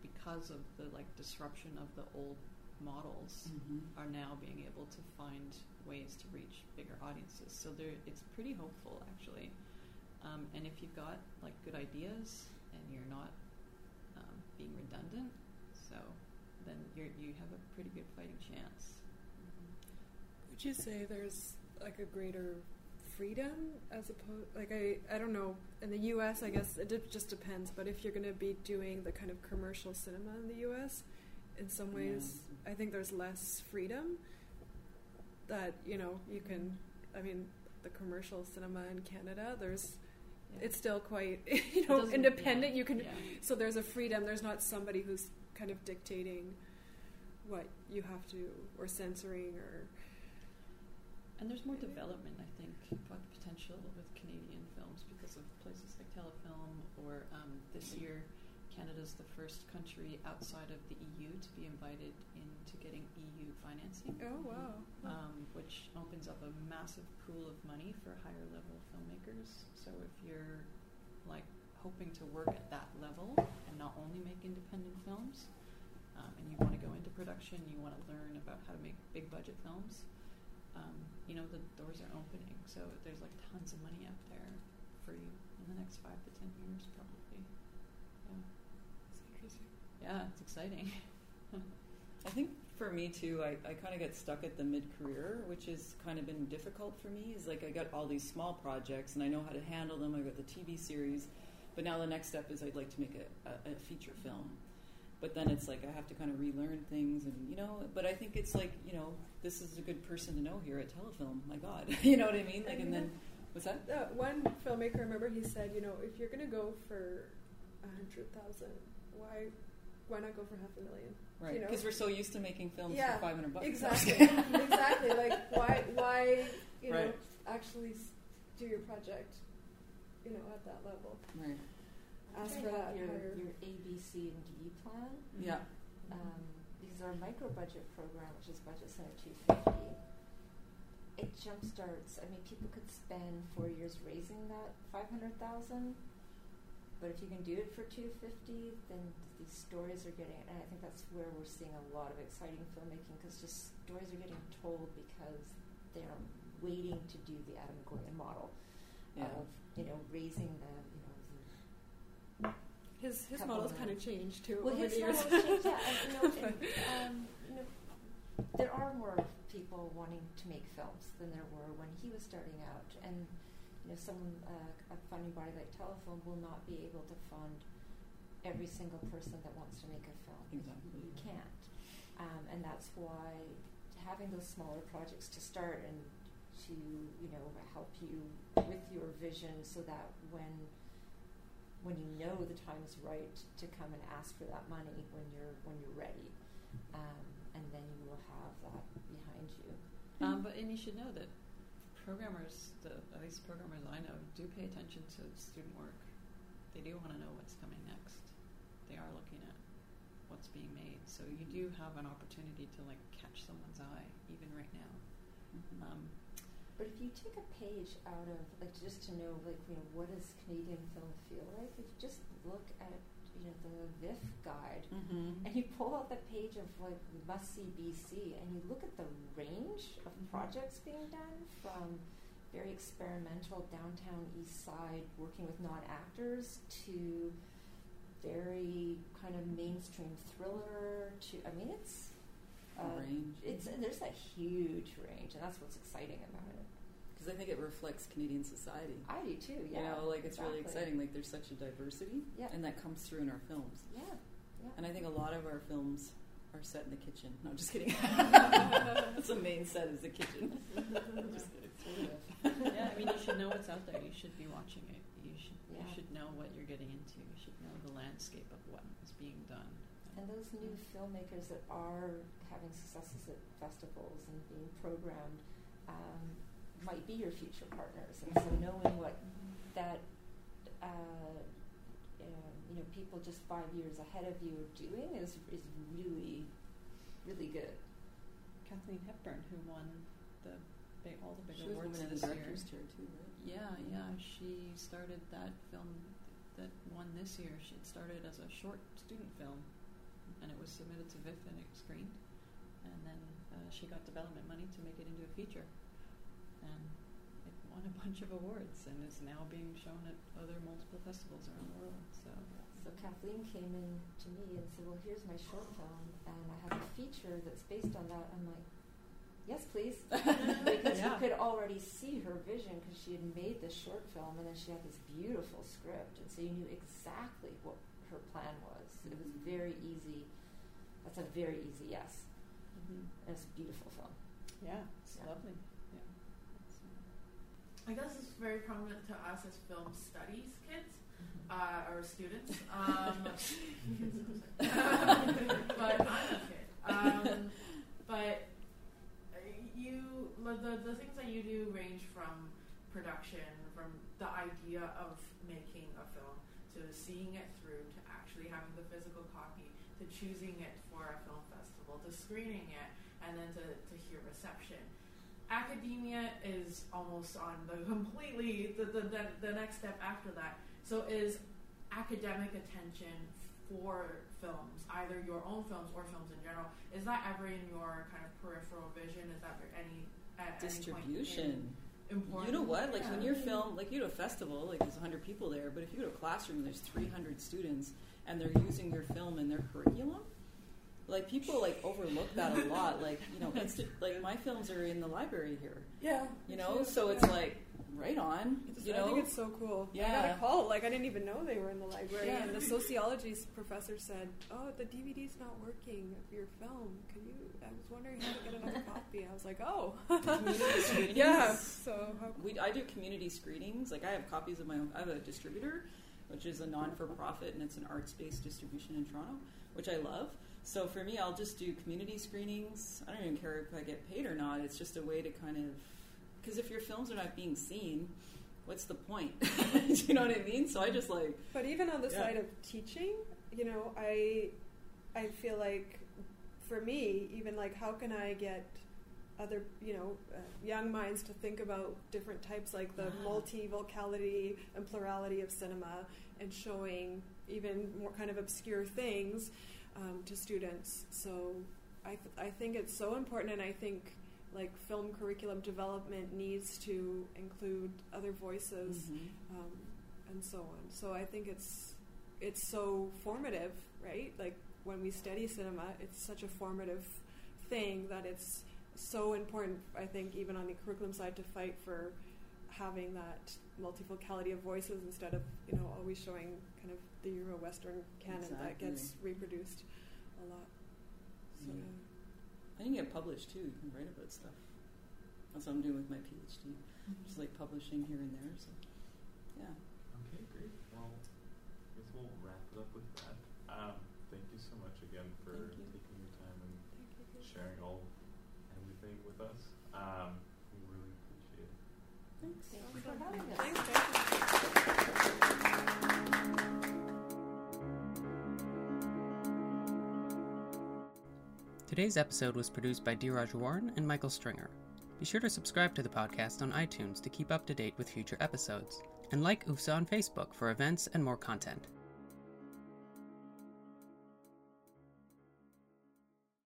because of the like disruption of the old models, Mhm. are now being able to find ways to reach bigger audiences. So there, it's pretty hopeful actually. Um, and if you've got like good ideas and you're not um, being redundant, so then you're, you have a pretty good fighting chance. Would you say there's like a greater freedom as opposed like I I don't know in the U.S. I guess it just depends. But if you're going to be doing the kind of commercial cinema in the U.S., in some ways I think there's less freedom. That you know you can I mean the commercial cinema in Canada there's Yeah. it's still quite [LAUGHS] you know independent. yeah, You can yeah. so there's a freedom. There's not somebody who's kind of dictating what you have to or censoring or And there's more development, I think, pot- potential with Canadian films because of places like Telefilm, or um, this year, Canada's the first country outside of the EU to be invited into getting EU financing. oh wow um, which opens up a massive pool of money for higher level filmmakers. So if you're like hoping to work at that level and not only make independent films, um, and you want to go into production, you want to learn about how to make big budget films, um, you know the doors are opening. So there's like tons of money out there for you in the next five to ten years, probably. Yeah, It's interesting. yeah, it's exciting. [LAUGHS] I think for me too, I, I kind of got stuck at the mid career, which has kind of been difficult for me. Is like I got all these small projects and I know how to handle them. I got the TV series, but now the next step is I'd like to make a, a, a feature film. but then it's like I have to kind of relearn things, and you know. But I think it's like you know, this is a good person to know here at Telefilm. My God, [LAUGHS] you know what I mean? Like, and then what's that? Uh, one filmmaker, I remember he said, you know, if you're going to go for a hundred thousand, why, why not go for half a million? Right, You know? because we're so used to making films Yeah, for five hundred bucks. Exactly, [LAUGHS] exactly. Like, why, why, you know, actually do your project, you know, at that level? right. Ask for that your, higher. your A, B, C, and D plan. Yeah. Um, because our micro budget program, which is Budget Center 250, it jumpstarts. I mean, people could spend four years raising that 500,000, but if you can do it for 250, then these stories are getting. And I think that's where we're seeing a lot of exciting filmmaking because just stories are getting told because they're waiting to do the Atom Goyan model Yeah. of you know raising the you know the His his model's kind of changed too well, over his the years. model's changed, yeah, [LAUGHS] and, you know, and, um, you know, there are more people wanting to make films than there were when he was starting out, and you know, someone uh, a funding body like Telefilm will not be able to fund every single person that wants to make a film. Exactly. You can't, um, and that's why having those smaller projects to start and to you know help you with your vision, so that when when you know the time is right to come and ask for that money when you're when you're ready, um, and then you will have that behind you. Um, but and you should know that programmers, the, at least programmers I know, do pay attention to student work. They do want to know what's coming next. They are looking at what's being made. So you do have an opportunity to like catch someone's eye even right now. Mhm. Um, But if you take a page out of like just to know like you know what does Canadian film feel like, if you just look at you know the VIFF guide Mhm. and you pull out the page of like must see BC and you look at the range of Mhm. projects being done from very experimental downtown east side working with non actors to very kind of mainstream thriller to I mean it's uh, range. it's there's a huge range and that's what's exciting about it. Because I think it reflects Canadian society. I do too, yeah. you know, like it's really exciting. Like there's such a diversity, Yeah. and that comes through in our films. Yeah, yeah. And I think a lot of our films are set in the kitchen. No, I'm just kidding. [LAUGHS] That's the main set is the kitchen. [LAUGHS] just kidding. yeah, I mean, you should know what's out there. You should be watching it. You should Yeah. you should know what you're getting into. You should know the landscape of what is being done. And those new filmmakers that are having successes at festivals and being programmed um, might be your future partners. And so knowing what that, uh, um, you know, people just five years ahead of you are doing is is really, really good. Kathleen Hepburn, who won the big, all the big She awards women in the this year. chair too, right? Yeah, yeah. She started that film that won this year. She had started as a short student film, and it was submitted to VIFF and it screened. And then uh, she got development money to make it into a feature, and it won a [LAUGHS] bunch of awards and is now being shown at other multiple festivals around the world. So So Kathleen came in to me and said, "Well, here's my short film, and I have a feature that's based on that." I'm like, "Yes, please," [LAUGHS] because Yeah. you could already see her vision because she had made this short film, and then she had this beautiful script, and so you knew exactly what her plan was. It was very easy. That's a very easy yes, mm-hmm. and it's a beautiful film. yeah, it's Yeah. lovely. Yeah. Uh, I guess it's very prominent to us as film studies kids uh, or students. [LAUGHS] Um, [LAUGHS] [LAUGHS] but I'm a kid. Um, but uh, you, the, the things that you do range from production, from the idea of making a film to seeing it through to actually having the physical copy to choosing it for a film festival to screening it and then to, to hear reception. Academia is almost on the [LAUGHS] completely the, the, the, the next step after that. So is academic attention for films either your own films or films in general is that ever in your kind of peripheral vision? Is that any at Distribution. Important You know what? Like when you're film, like you go to a festival, like there's 100 people there, but if you go to a classroom, there's 300 students, and they're using your film in their curriculum. Like people like overlook that a lot. Like you know, [LAUGHS] insta- like my films are in the library here. yeah You know, so it's like right on. You I think it's so cool. Yeah. I got a call. Like I didn't even know they were in the library, Yeah. and the sociology professor said, "Oh, the DVD's not working of your film. Can you?" I was wondering how to get another [LAUGHS] copy. I was like, "Oh, Community [LAUGHS] yeah." So how cool. we I do community screenings. Like I have copies of my own. I have a distributor, which is a non-for-profit, and it's an arts-based distribution in Toronto, which I love. So for me, I'll just do community screenings. I don't even care if I get paid or not. It's just a way to kind of because if your films are not being seen, what's the point? do [LAUGHS] you know what I mean? So I just like But even on the Yeah. side of teaching, you know, I I feel like for me, even like how can I get other, you know, uh, young minds to think about different types like the Yeah. multi-vocality and plurality of cinema and showing even more kind of obscure things um, to students. So I th- I think it's so important and I think like film curriculum development needs to include other voices mhm. um, and so on. So I think it's it's so formative, right? Like when we study cinema, it's such a formative thing that it's so important. I think even on the curriculum side to fight for having that multi-vocality of voices instead of you know always showing kind of the Euro Western canon that gets reproduced a lot. So, Yeah. I can get published too. You can write about stuff. That's what I'm doing with my PhD. Just like publishing here and there. So yeah. Okay, great. Well, I guess we'll wrap it up with that. Um, thank you so much again for you. taking your time and you. sharing all everything with us. Um, we really appreciate it. Thanks. Thank you for having us. Thanks, Today's episode was produced by Dheeraj Waran and Michael Stringer. Be sure to subscribe to the podcast on iTunes to keep up to date with future episodes, and like UFSA on Facebook for events and more content.